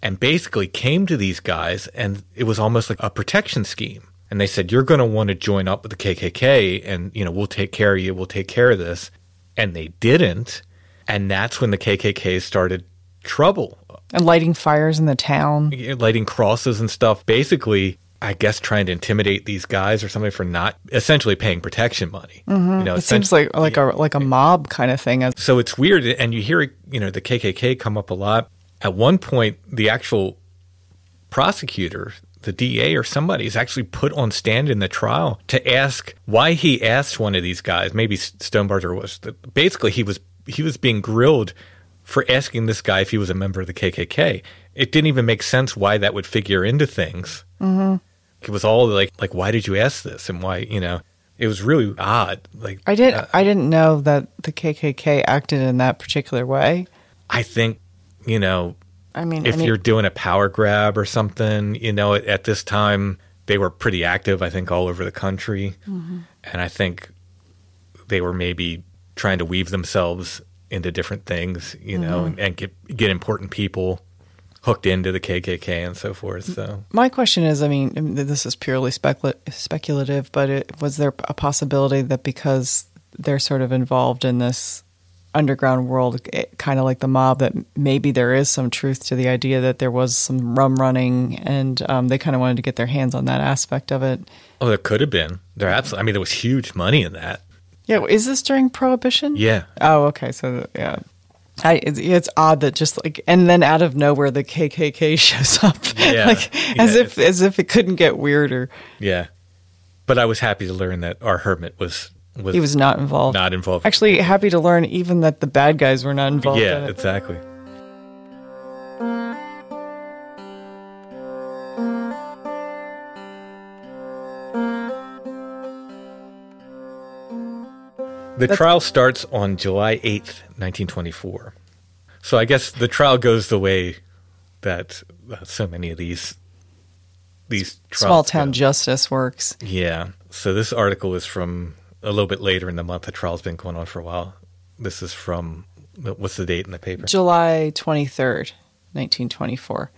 and basically came to these guys, and it was almost like a protection scheme. And they said, "You're going to want to join up with the KKK, and you know we'll take care of you. We'll take care of this." And they didn't, and that's when the KKK started trouble And lighting fires in the town. lighting crosses and stuff. Basically, I guess trying to intimidate these guys or something for not essentially paying protection money. You know, Mm-hmm. It seems like like a like a mob kind of thing. so it's weird, and you hear you know the KKK come up a lot. At one point, the actual prosecutor, the DA or somebody, is actually put on stand in the trial to ask why he asked one of these guys. Maybe Stonebarger was basically he was he was being grilled for asking this guy if he was a member of the KKK. It didn't even make sense why that would figure into things. Mm-hmm. It was all like like why did you ask this and why you know it was really odd. Like I did uh, I didn't know that the KKK acted in that particular way. I think you know I mean, if I mean, you're doing a power grab or something, you know, at, at this time they were pretty active, I think, all over the country. Mm-hmm. And I think they were maybe trying to weave themselves into different things, you know, Mm-hmm. and, and get, get important people hooked into the KKK and so forth. So, my question is, I mean, this is purely specula- speculative, but it, was there a possibility that because they're sort of involved in this underground world, kind of like the mob, that maybe there is some truth to the idea that there was some rum running, and um, they kind of wanted to get their hands on that aspect of it. oh, there could have been. There absolutely, I mean, there was huge money in that. Yeah, is this during Prohibition? Yeah. Oh, okay. So yeah, I, it's, it's odd that just like and then out of nowhere the KKK shows up, Yeah. like as if as if it couldn't get weirder. Yeah. But I was happy to learn that our hermit was, was, He was not involved. not involved. Actually, happy to learn even that the bad guys were not involved. yeah, in it. exactly. The trial starts on July 8th, 1924. So I guess the trial goes the way that uh, so many of these these trials Small town go. justice works. Yeah. So this article is from a little bit later in the month. The trial's been going on for a while. This is from what's the date in the paper? July twenty third, nineteen twenty four.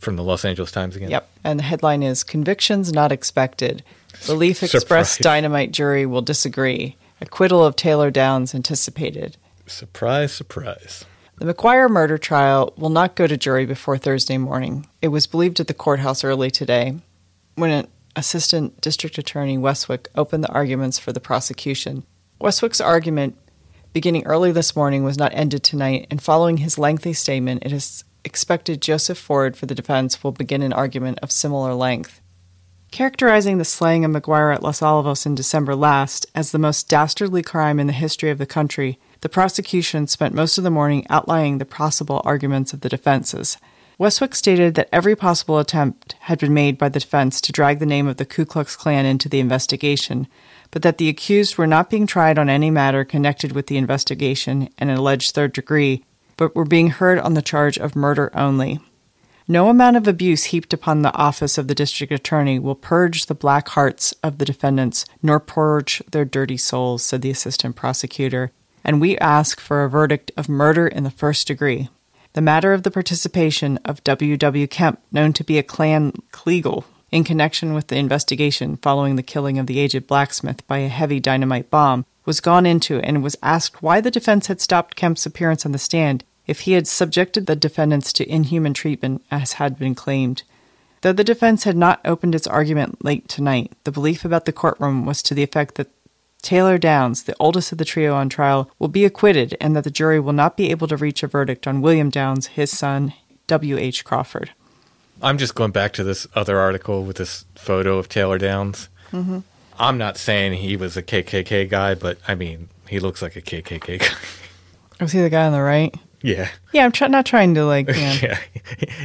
From the Los Angeles Times again. Yep. And the headline is Convictions Not Expected. Relief Express Dynamite Jury will disagree. Acquittal of Taylor Downs anticipated. Surprise, surprise. The McGuire murder trial will not go to jury before Thursday morning. It was believed at the courthouse early today when an Assistant District Attorney Westwick opened the arguments for the prosecution. Westwick's argument, beginning early this morning, was not ended tonight, and following his lengthy statement, it is expected Joseph Ford for the defense will begin an argument of similar length. Characterizing the slaying of McGuire at Los Alamos in December last as the most dastardly crime in the history of the country, the prosecution spent most of the morning outlining the possible arguments of the defenses. Westwick stated that every possible attempt had been made by the defense to drag the name of the Ku Klux Klan into the investigation, but that the accused were not being tried on any matter connected with the investigation and an alleged third degree, but were being heard on the charge of murder only. No amount of abuse heaped upon the office of the district attorney will purge the black hearts of the defendants, nor purge their dirty souls, said the assistant prosecutor, and we ask for a verdict of murder in the first degree. The matter of the participation of W. W. Kemp, known to be a Klan Kleagle, in connection with the investigation following the killing of the aged blacksmith by a heavy dynamite bomb, was gone into and was asked why the defense had stopped Kemp's appearance on the stand if he had subjected the defendants to inhuman treatment as had been claimed. Though the defense had not opened its argument late tonight, the belief about the courtroom was to the effect that Taylor Downs, the oldest of the trio on trial, will be acquitted and that the jury will not be able to reach a verdict on William Downs, his son, W.H. Crawford. I'm just going back to this other article with this photo of Taylor Downs. Mm-hmm. I'm not saying he was a KKK guy, but I mean, he looks like a KKK guy. Was he the guy on the right? yeah. Yeah, I'm try- not trying to like, you know, Yeah.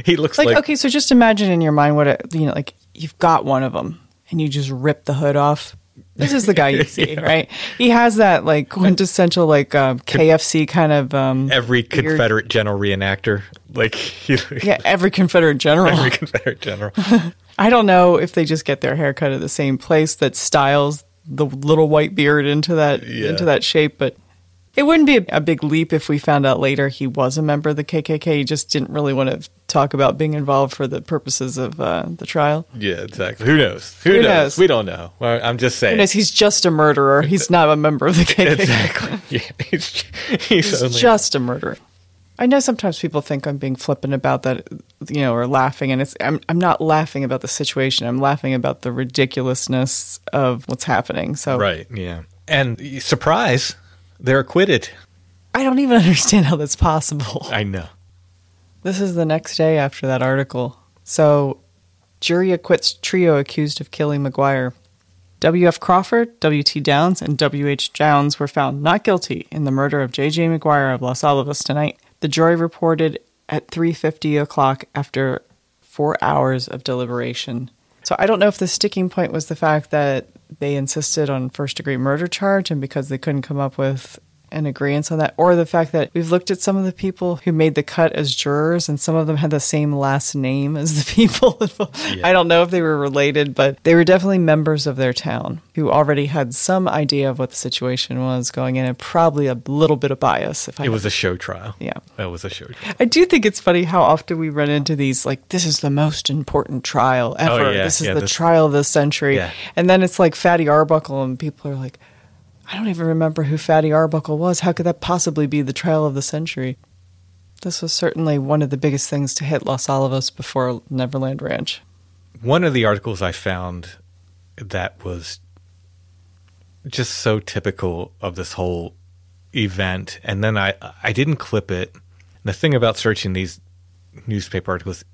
he looks like, like, okay, so just imagine in your mind what a, you know, like you've got one of them and you just rip the hood off. This is the guy you see, right? He has that like quintessential like um, KFC kind of um, every Confederate general reenactor. Like, he, yeah, every Confederate general. every Confederate general. I don't know if they just get their hair cut at the same place that styles the little white beard into that Yeah. into that shape, but it wouldn't be a, big leap if we found out later he was a member of the KKK. He just didn't really want to talk about being involved for the purposes of uh, the trial. Yeah, exactly. Who knows? Who, Who knows? knows? We don't know. Well, I'm just saying. He's just a murderer. He's not a member of the KKK. exactly. Yeah, he's, he's, He's only, just a murderer. I know sometimes people think I'm being flippant about that, you know, or laughing, and it's I'm I'm not laughing about the situation. I'm laughing about the ridiculousness of what's happening. So right. Yeah, and surprise, they're acquitted. I don't even understand how that's possible. I know. This is the next day after that article. So, jury acquits trio accused of killing McGuire. W.F. Crawford, W.T. Downs, and W.H. Downs were found not guilty in the murder of J.J. McGuire of Los Alamos tonight. The jury reported at 3:50 o'clock after four hours of deliberation. So I don't know if the sticking point was the fact that they insisted on first degree murder charge, and because they couldn't come up with an agreement on that, or the fact that we've looked at some of the people who made the cut as jurors, and some of them had the same last name as the people. involved. I don't know if they were related, but they were definitely members of their town who already had some idea of what the situation was going in, and probably a little bit of bias. If I It was a show trial. Yeah. That was a show trial. I do think it's funny how often we run into these like this is the most important trial oh, ever. Oh, yeah, this is yeah, the this- trial of the century. Yeah. And then it's like Fatty Arbuckle and people are like, I don't even remember who Fatty Arbuckle was. How could that possibly be the trial of the century? This was certainly one of the biggest things to hit Los Alamos before Neverland Ranch. One of the articles I found that was just so typical of this whole event, and then I I didn't clip it. The thing about searching these newspaper articles,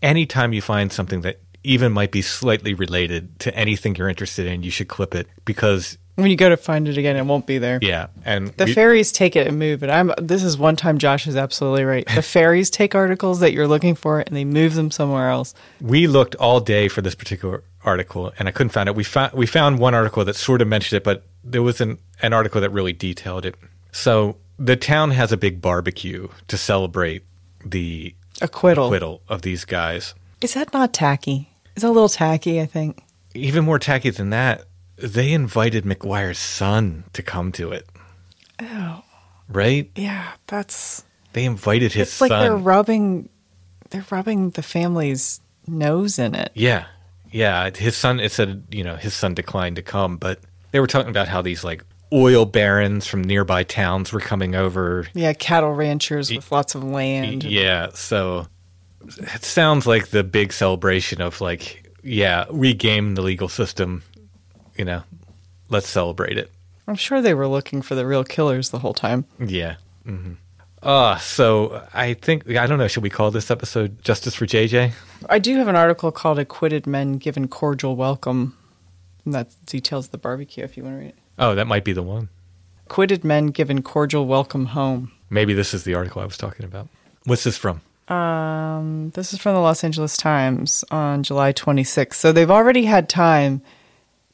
anytime you find something that even might be slightly related to anything you're interested in, you should clip it because When you go to find it again, it won't be there. yeah, and The we- fairies take it and move it. I'm. This is one time Josh is absolutely right. The fairies take articles that you're looking for and they move them somewhere else. we looked all day for this particular article and I couldn't find it. We found we found one article that sort of mentioned it, but there was an, an article that really detailed it. So the town has a big barbecue to celebrate the Acquittal. acquittal of these guys. Is that not tacky? It's a little tacky, I think. Even more tacky than that, they invited McGuire's son to come to it. Oh, Right? yeah, that's. They invited his son It's like they're rubbing, they're rubbing the family's nose in it. Yeah. Yeah. His son, it said, you know, his son declined to come, but they were talking about how these like oil barons from nearby towns were coming over. Yeah, cattle ranchers with lots of land. Yeah. So it sounds like the big celebration of like, yeah, we game the legal system, you know, let's celebrate it. I'm sure they were looking for the real killers the whole time. Yeah. hmm Uh, so I think, I don't know, should we call this episode Justice for JJ? I do have an article called "Acquitted Men Given Cordial Welcome." And that details the barbecue. If you want to read it, Oh, that might be the one. acquitted men given cordial welcome home. Maybe this is the article I was talking about. What's this from? Um, this is from the Los Angeles Times on July 26th. So they've already had time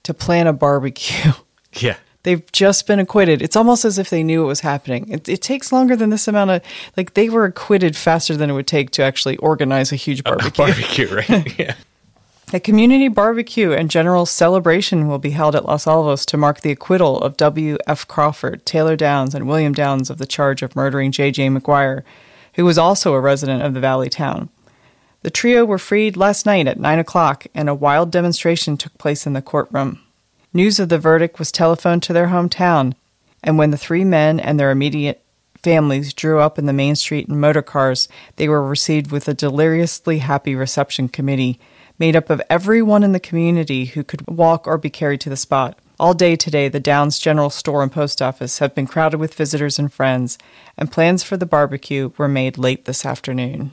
to plan a barbecue. Yeah. They've just been acquitted. It's almost as if they knew it was happening. It, it takes longer than this amount of, like, they were acquitted faster than it would take to actually organize a huge barbecue. A Barbecue, right? yeah. A community barbecue and general celebration will be held at Los Alamos to mark the acquittal of W.F. Crawford, Taylor Downs, and William Downs of the charge of murdering J.J. McGuire, who was also a resident of the valley town. The trio were freed last night at 9 o'clock, and a wild demonstration took place in the courtroom. News of the verdict was telephoned to their hometown, and when the three men and their immediate families drew up in the main street in motor cars, they were received with a deliriously happy reception committee made up of everyone in the community who could walk or be carried to the spot. All day today, the Downs General Store and Post Office have been crowded with visitors and friends, and plans for the barbecue were made late this afternoon.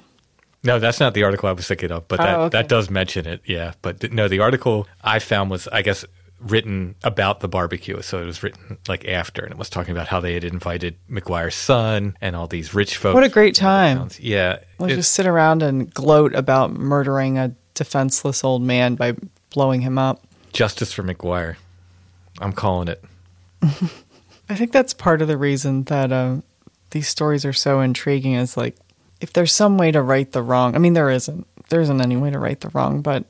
No, that's not the article I was thinking of, but oh, that, Oh, okay. that does mention it. Yeah. But th- no, the article I found was, I guess, written about the barbecue. So it was written like after, and it was talking about how they had invited McGuire's son and all these rich folks. What a great time. Yeah. We'll just sit around and gloat about murdering a defenseless old man by blowing him up. justice for McGuire. I'm calling it. I think that's part of the reason that uh, these stories are so intriguing. Is like if there's some way to right the wrong. I mean, there isn't. There isn't any way to right the wrong, but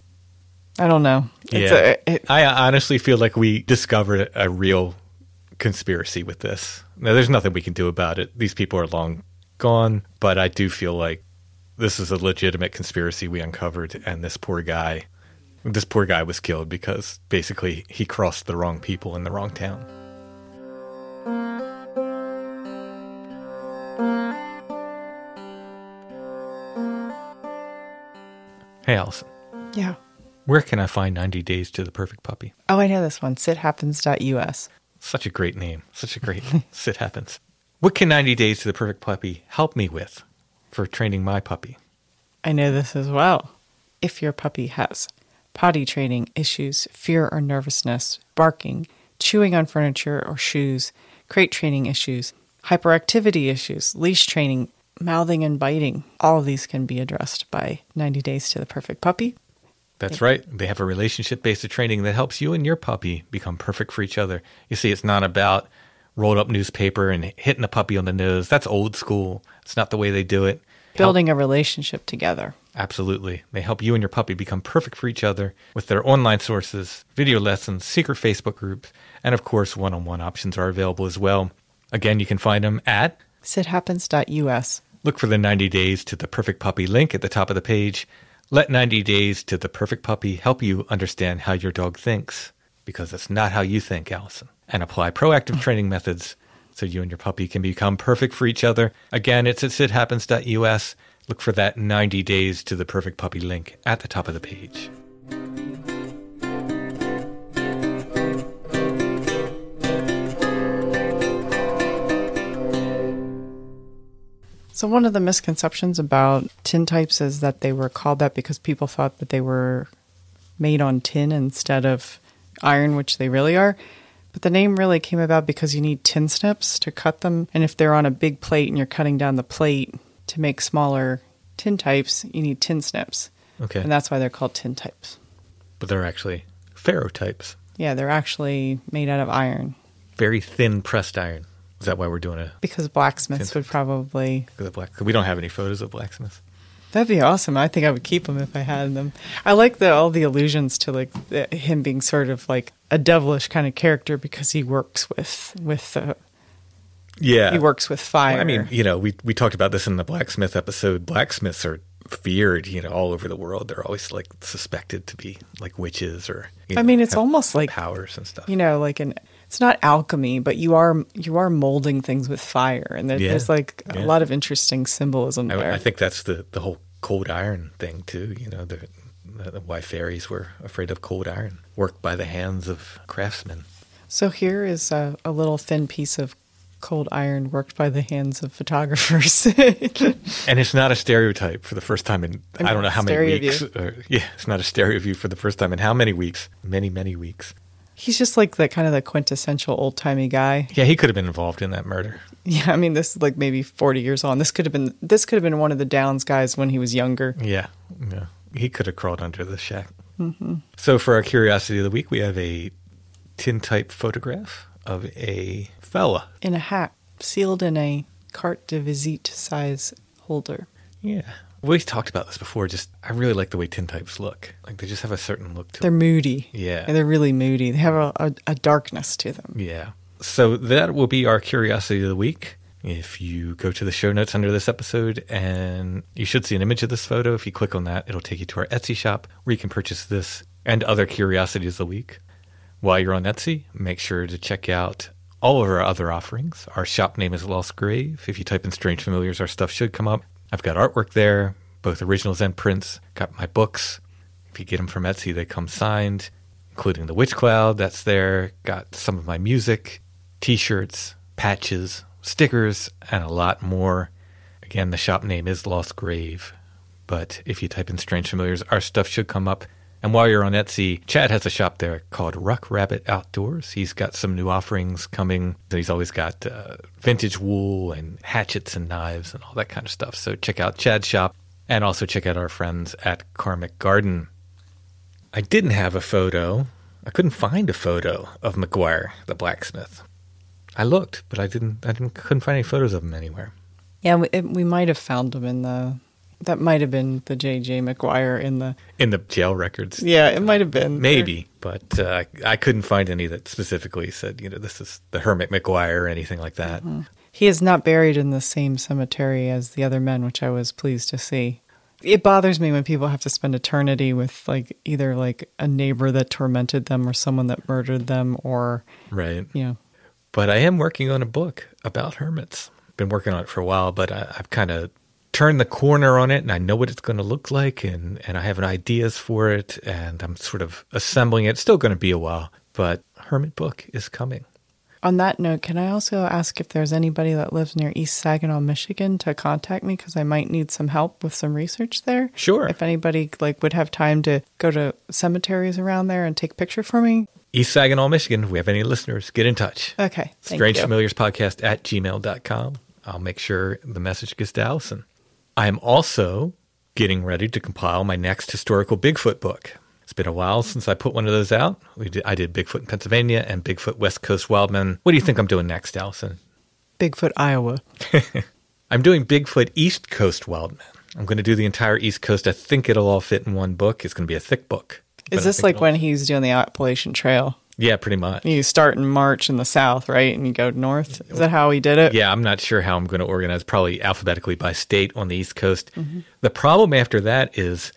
I don't know. It's yeah. a- it- I honestly feel like we discovered a real conspiracy with this. Now, there's nothing we can do about it. These people are long gone, but I do feel like this is a legitimate conspiracy we uncovered, and this poor guy, this poor guy was killed because basically he crossed the wrong people in the wrong town. Hey, Allison, yeah. where can I find 90 Days to the Perfect Puppy? Oh, I know this one. Sithappens.us. Such a great name. Such a great sit happens. What can 90 Days to the Perfect Puppy help me with for training my puppy? I know this as well. If your puppy has potty training issues, fear or nervousness, barking, chewing on furniture or shoes, crate training issues, hyperactivity issues, leash training, mouthing and biting, all of these can be addressed by 90 Days to the Perfect Puppy. That's right. They have a relationship based training that helps you and your puppy become perfect for each other. You see, it's not about rolled up newspaper and hitting a puppy on the nose. That's old school. It's not the way they do it. Help- Building a relationship together. Absolutely. They help you and your puppy become perfect for each other with their online sources, video lessons, secret Facebook groups, and of course, one on one options are available as well. Again, you can find them at Sithappens.us. Look for the 90 Days to the Perfect Puppy link at the top of the page. Let 90 Days to the Perfect Puppy help you understand how your dog thinks, because it's not how you think, Allison. And apply proactive training methods so you and your puppy can become perfect for each other. Again, it's at sithappens.us. Look for that 90 Days to the Perfect Puppy link at the top of the page. So one of the misconceptions about tin types is that they were called that because people thought that they were made on tin instead of iron, which they really are. But the name really came about because you need tin snips to cut them, and if they're on a big plate and you're cutting down the plate to make smaller tin types, you need tin snips. Okay. And that's why they're called tin types. But they're actually ferrotypes, Yeah, they're actually made out of iron very thin pressed iron. Is that why we're doing it? because blacksmiths would probably Because the black? We don't have any photos of blacksmiths. That'd be awesome. I think I would keep them if I had them. I like the all the allusions to like the, him being sort of like a devilish kind of character because he works with with uh, Yeah. he works with fire. I mean, you know, we we talked about this in the blacksmith episode. Blacksmiths are feared, you know, all over the world. They're always like suspected to be like witches or. You I know, mean, it's almost like powers and stuff. you know, like an it's not alchemy, but you are you are molding things with fire, and there, Yeah. there's like a Yeah. lot of interesting symbolism there. I, I think that's the the whole cold iron thing too. You know, the, the why fairies were afraid of cold iron, worked by the hands of craftsmen. so here is a, a little thin piece of cold iron worked by the hands of photographers. And it's not a stereotype for the first time in I, mean, don't know how many weeks. Or, yeah, it's not a stereo view for the first time in how many weeks? Many, many weeks. He's just like the kind of the quintessential old timey guy. Yeah, he could have been involved in that murder. Yeah, I mean, this is like maybe 40 years on. This could have been this could have been one of the Downs guys when he was younger. Yeah, yeah. He could have crawled under the shack. Mm-hmm. So, for our curiosity of the week, we have a tintype photograph of a fella. In a hat, sealed in a carte de visite size holder. Yeah. We talked about this before. Just I really like the way tintypes look. Like they just have a certain look to them. They're them. moody. Yeah. They're really moody. They have a, a, a darkness to them. Yeah. So that will be our curiosity of the week. If you go to the show notes under this episode, and you should see an image of this photo. If you click on that, it'll take you to our Etsy shop where you can purchase this and other curiosities of the week. While you're on Etsy, make sure to check out all of our other offerings. Our shop name is Lost Grave. If you type in Strange Familiars, our stuff should come up. I've got artwork there, both originals and prints. Got my books. If you get them from Etsy, they come signed, including the Witch Cloud that's there. Got some of my music, t shirts, patches, stickers, and a lot more. Again, the shop name is Lost Grave. But if you type in Strange Familiars, our stuff should come up. And while you're on Etsy, Chad has a shop there called Ruck Rabbit Outdoors. He's got some new offerings coming. He's always got uh, vintage wool and hatchets and knives and all that kind of stuff. So check out Chad's shop and also check out our friends at Karmic Garden. I didn't have a photo. I couldn't find a photo of McGuire, the blacksmith. I looked, but I didn't. I didn't. Couldn't find any photos of him anywhere. Yeah, we, it, we might have found them in the. That might have been the J.J. McGuire in the. In the jail records, Yeah, it might have been. maybe, but uh, I, couldn't find any that specifically said, you know, this is the Hermit McGuire or anything like that. He is not buried in the same cemetery as the other men, which I was pleased to see. It bothers me when people have to spend eternity with like either like a neighbor that tormented them or someone that murdered them or Right. you know But I am working on a book about hermits. Been working on it for a while, but I, I've kind of turned the corner on it, and I know what it's going to look like, and and I have ideas for it, and I'm sort of assembling it. It's still going to be a while, but hermit book is coming. On that note, can I also ask if there's anybody that lives near East Saginaw, Michigan to contact me because I might need some help with some research there? Sure. If anybody like would have time to go to cemeteries around there and take a picture for me. East Saginaw, Michigan. If we have any listeners, get in touch. Okay. Strange. Familiars Podcast at gmail.com. I'll make sure the message gets to Allison. I am also getting ready to compile my next historical Bigfoot book. It's been a while since I put one of those out. We did, I did Bigfoot in Pennsylvania and Bigfoot West Coast Wildman. What do you think I'm doing next, Allison? Bigfoot, Iowa. I'm doing Bigfoot East Coast Wildman. I'm going to do the entire East Coast. I think it'll all fit in one book. It's going to be a thick book. Is this like when he's doing the Appalachian Trail? Yeah, pretty much. You start in March in the south, right? And you go north. Is that how he did it? Yeah, I'm not sure how I'm going to organize, probably alphabetically by state on the East Coast. Mm-hmm. The problem after that is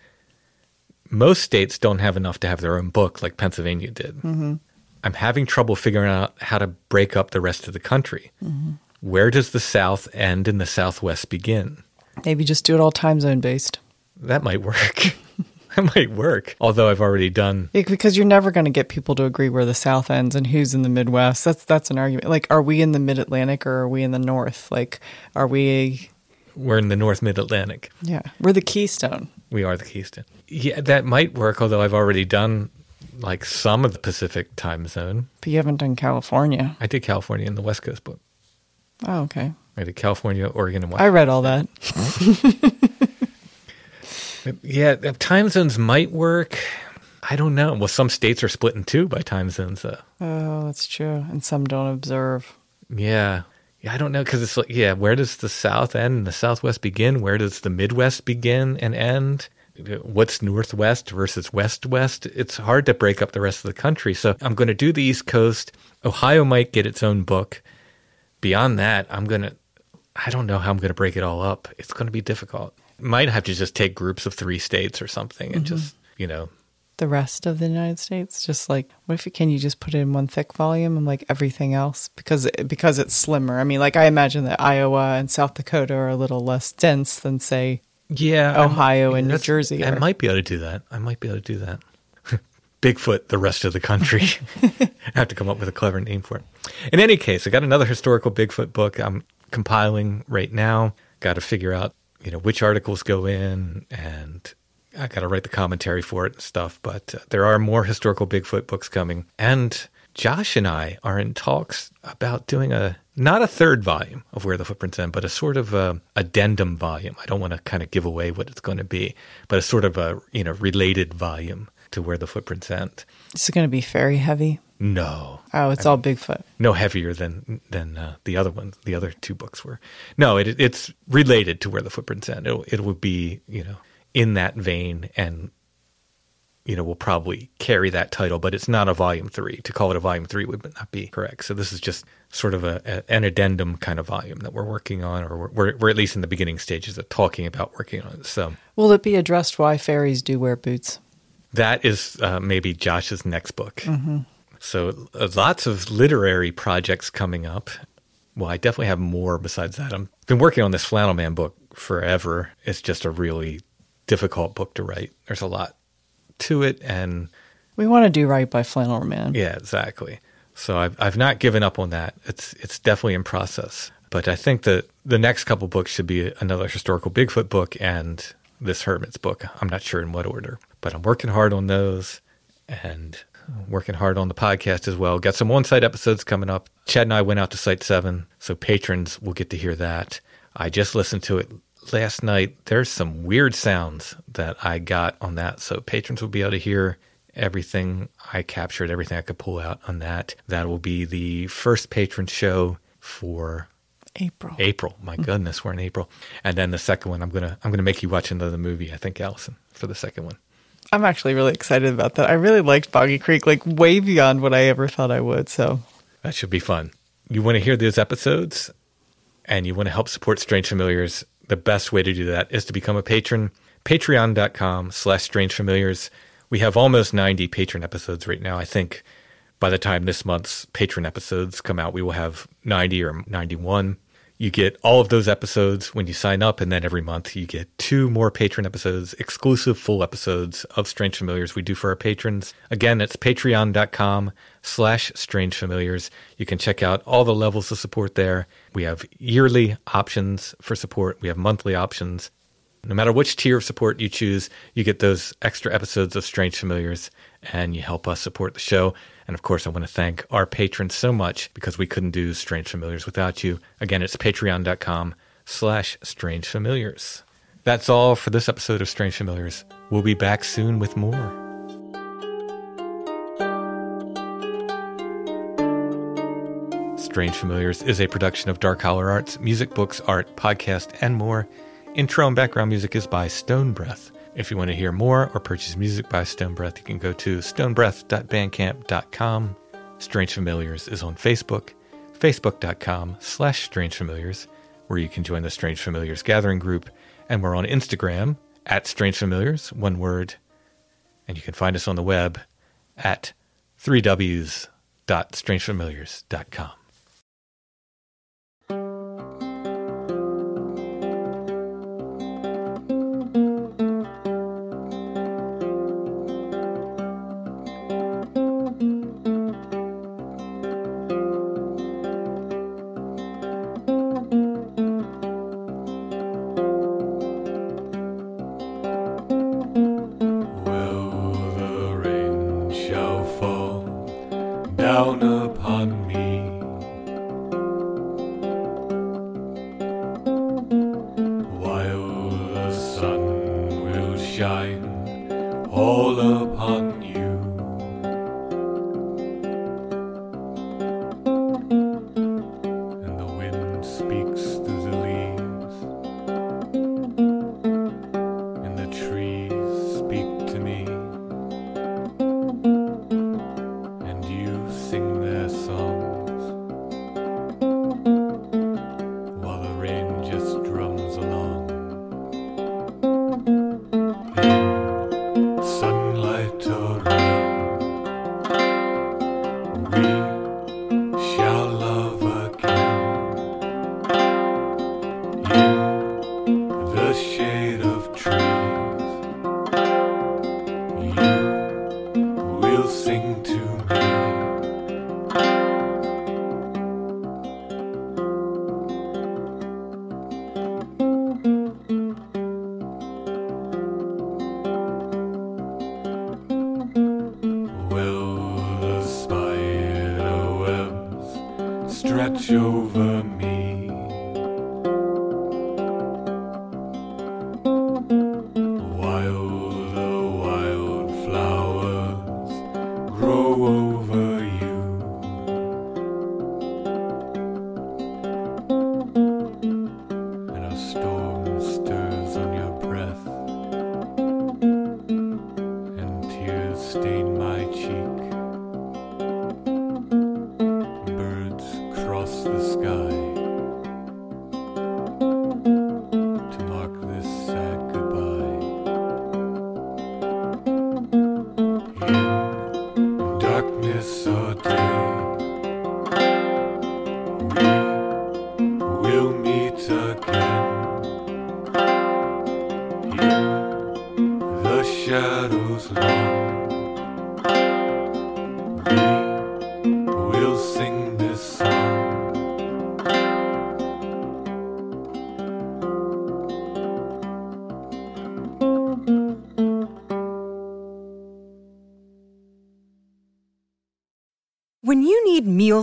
most states don't have enough to have their own book like Pennsylvania did. Mm-hmm. I'm having trouble figuring out how to break up the rest of the country. Mm-hmm. Where does the South end and the Southwest begin? Maybe just do it all time zone based. That might work. that might work. Although I've already done. Yeah, because you're never going to get people to agree where the South ends and who's in the Midwest. That's that's an argument. Like, are we in the Mid Atlantic or are we in the North? Like, are we? We're in the North Mid Atlantic. Yeah, we're the Keystone. We are the Keystone. Yeah, that might work. Although I've already done like some of the Pacific time zone. But you haven't done California. I did California in the West Coast book. Oh, okay. I did California, Oregon, and Washington. I read all that. yeah, time zones might work. I don't know. Well, some states are split in two by time zones, though. Oh, that's true. And some don't observe. Yeah. Yeah, I don't know because it's like, yeah, where does the South end and the Southwest begin? Where does the Midwest begin and end? What's Northwest versus West West? It's hard to break up the rest of the country. So I'm going to do the East Coast. Ohio might get its own book. Beyond that, I'm going to, I don't know how I'm going to break it all up. It's going to be difficult. Might have to just take groups of three states or something and mm-hmm. just, you know, The rest of the United States, just like, what if you can you just put it in one thick volume and like everything else because it, because it's slimmer. I mean, like I imagine that Iowa and South Dakota are a little less dense than say Yeah, I'm- Ohio and New Jersey I might be able to do that. I might be able to do that. Bigfoot, the rest of the country. I have to come up with a clever name for it. In any case, I got another historical Bigfoot book I'm compiling right now. Got to figure out, you know, which articles go in, and I got to write the commentary for it and stuff. But uh, there are more historical Bigfoot books coming, and Josh and I are in talks about doing a not a third volume of Where the Footprints End, but a sort of a addendum volume. I don't want to kind of give away what it's going to be, but a sort of a you know related volume to Where the Footprints End. This is going to be very heavy. No, Oh, it's all Bigfoot. no heavier than than uh, the other ones. The other two books were. No, it, it's related to where the footprints end. It, it would be you know in that vein, and you know will probably carry that title, but it's not a volume three. To call it a volume three would not be correct. So this is just sort of a, a an addendum kind of volume that we're working on, or we're, we're we're at least in the beginning stages of talking about working on it. So Will it be addressed why fairies do wear boots? that is uh, maybe Josh's next book. So uh, lots of literary projects coming up. Well, I definitely have more besides that. I've been working on this Flannel Man book forever. It's just a really difficult book to write. There's a lot to it, and We want to do right by Flannel Man. yeah, exactly. So I've I've not given up on that. It's it's definitely in process. But I think that the next couple books should be another historical Bigfoot book and this Hermit's book. I'm not sure in what order, but I'm working hard on those and working hard on the podcast as well. Got some on-site episodes coming up. Chad and I went out to Site Seven, so patrons will get to hear that. I just listened to it last night. There's some weird sounds that I got on that, so patrons will be able to hear everything I captured, everything I could pull out on that. That will be the first patron show for April. April. My mm-hmm. goodness, we're in April. And then the second one, I'm gonna I'm gonna make you watch another movie. I think Allison for the second one. I'm actually really excited about that. I really liked Boggy Creek, like way beyond what I ever thought I would. So That should be fun. You want to hear those episodes and you want to help support Strange Familiars, the best way to do that is to become a patron. Patreon.com slash Strange Familiars. We have almost 90 patron episodes right now. I think by the time this month's patron episodes come out, we will have 90 or 91. You get all of those episodes when you sign up, and then every month you get two more patron episodes, exclusive full episodes of Strange Familiars we do for our patrons. Again, it's patreon.com slash strange familiars. You can check out all the levels of support there. We have yearly options for support. We have monthly options. No matter which tier of support you choose, you get those extra episodes of Strange Familiars and you help us support the show. And of course, I want to thank our patrons so much because we couldn't do Strange Familiars without you. Again, it's patreon.com slash strange familiars. That's all for this episode of Strange Familiars. We'll be back soon with more. Strange Familiars is a production of Dark Holler Arts, music, books, art, podcast, and more. Intro and background music is by Stone Breath. If you want to hear more or purchase music by Stone Breath, you can go to stonebreath.bandcamp.com. Strange Familiars is on Facebook, facebook.com slash Strange Familiars, where you can join the Strange Familiars gathering group. And we're on Instagram at Strange Familiars, one word. And you can find us on the web at 3ws.strangefamiliars.com.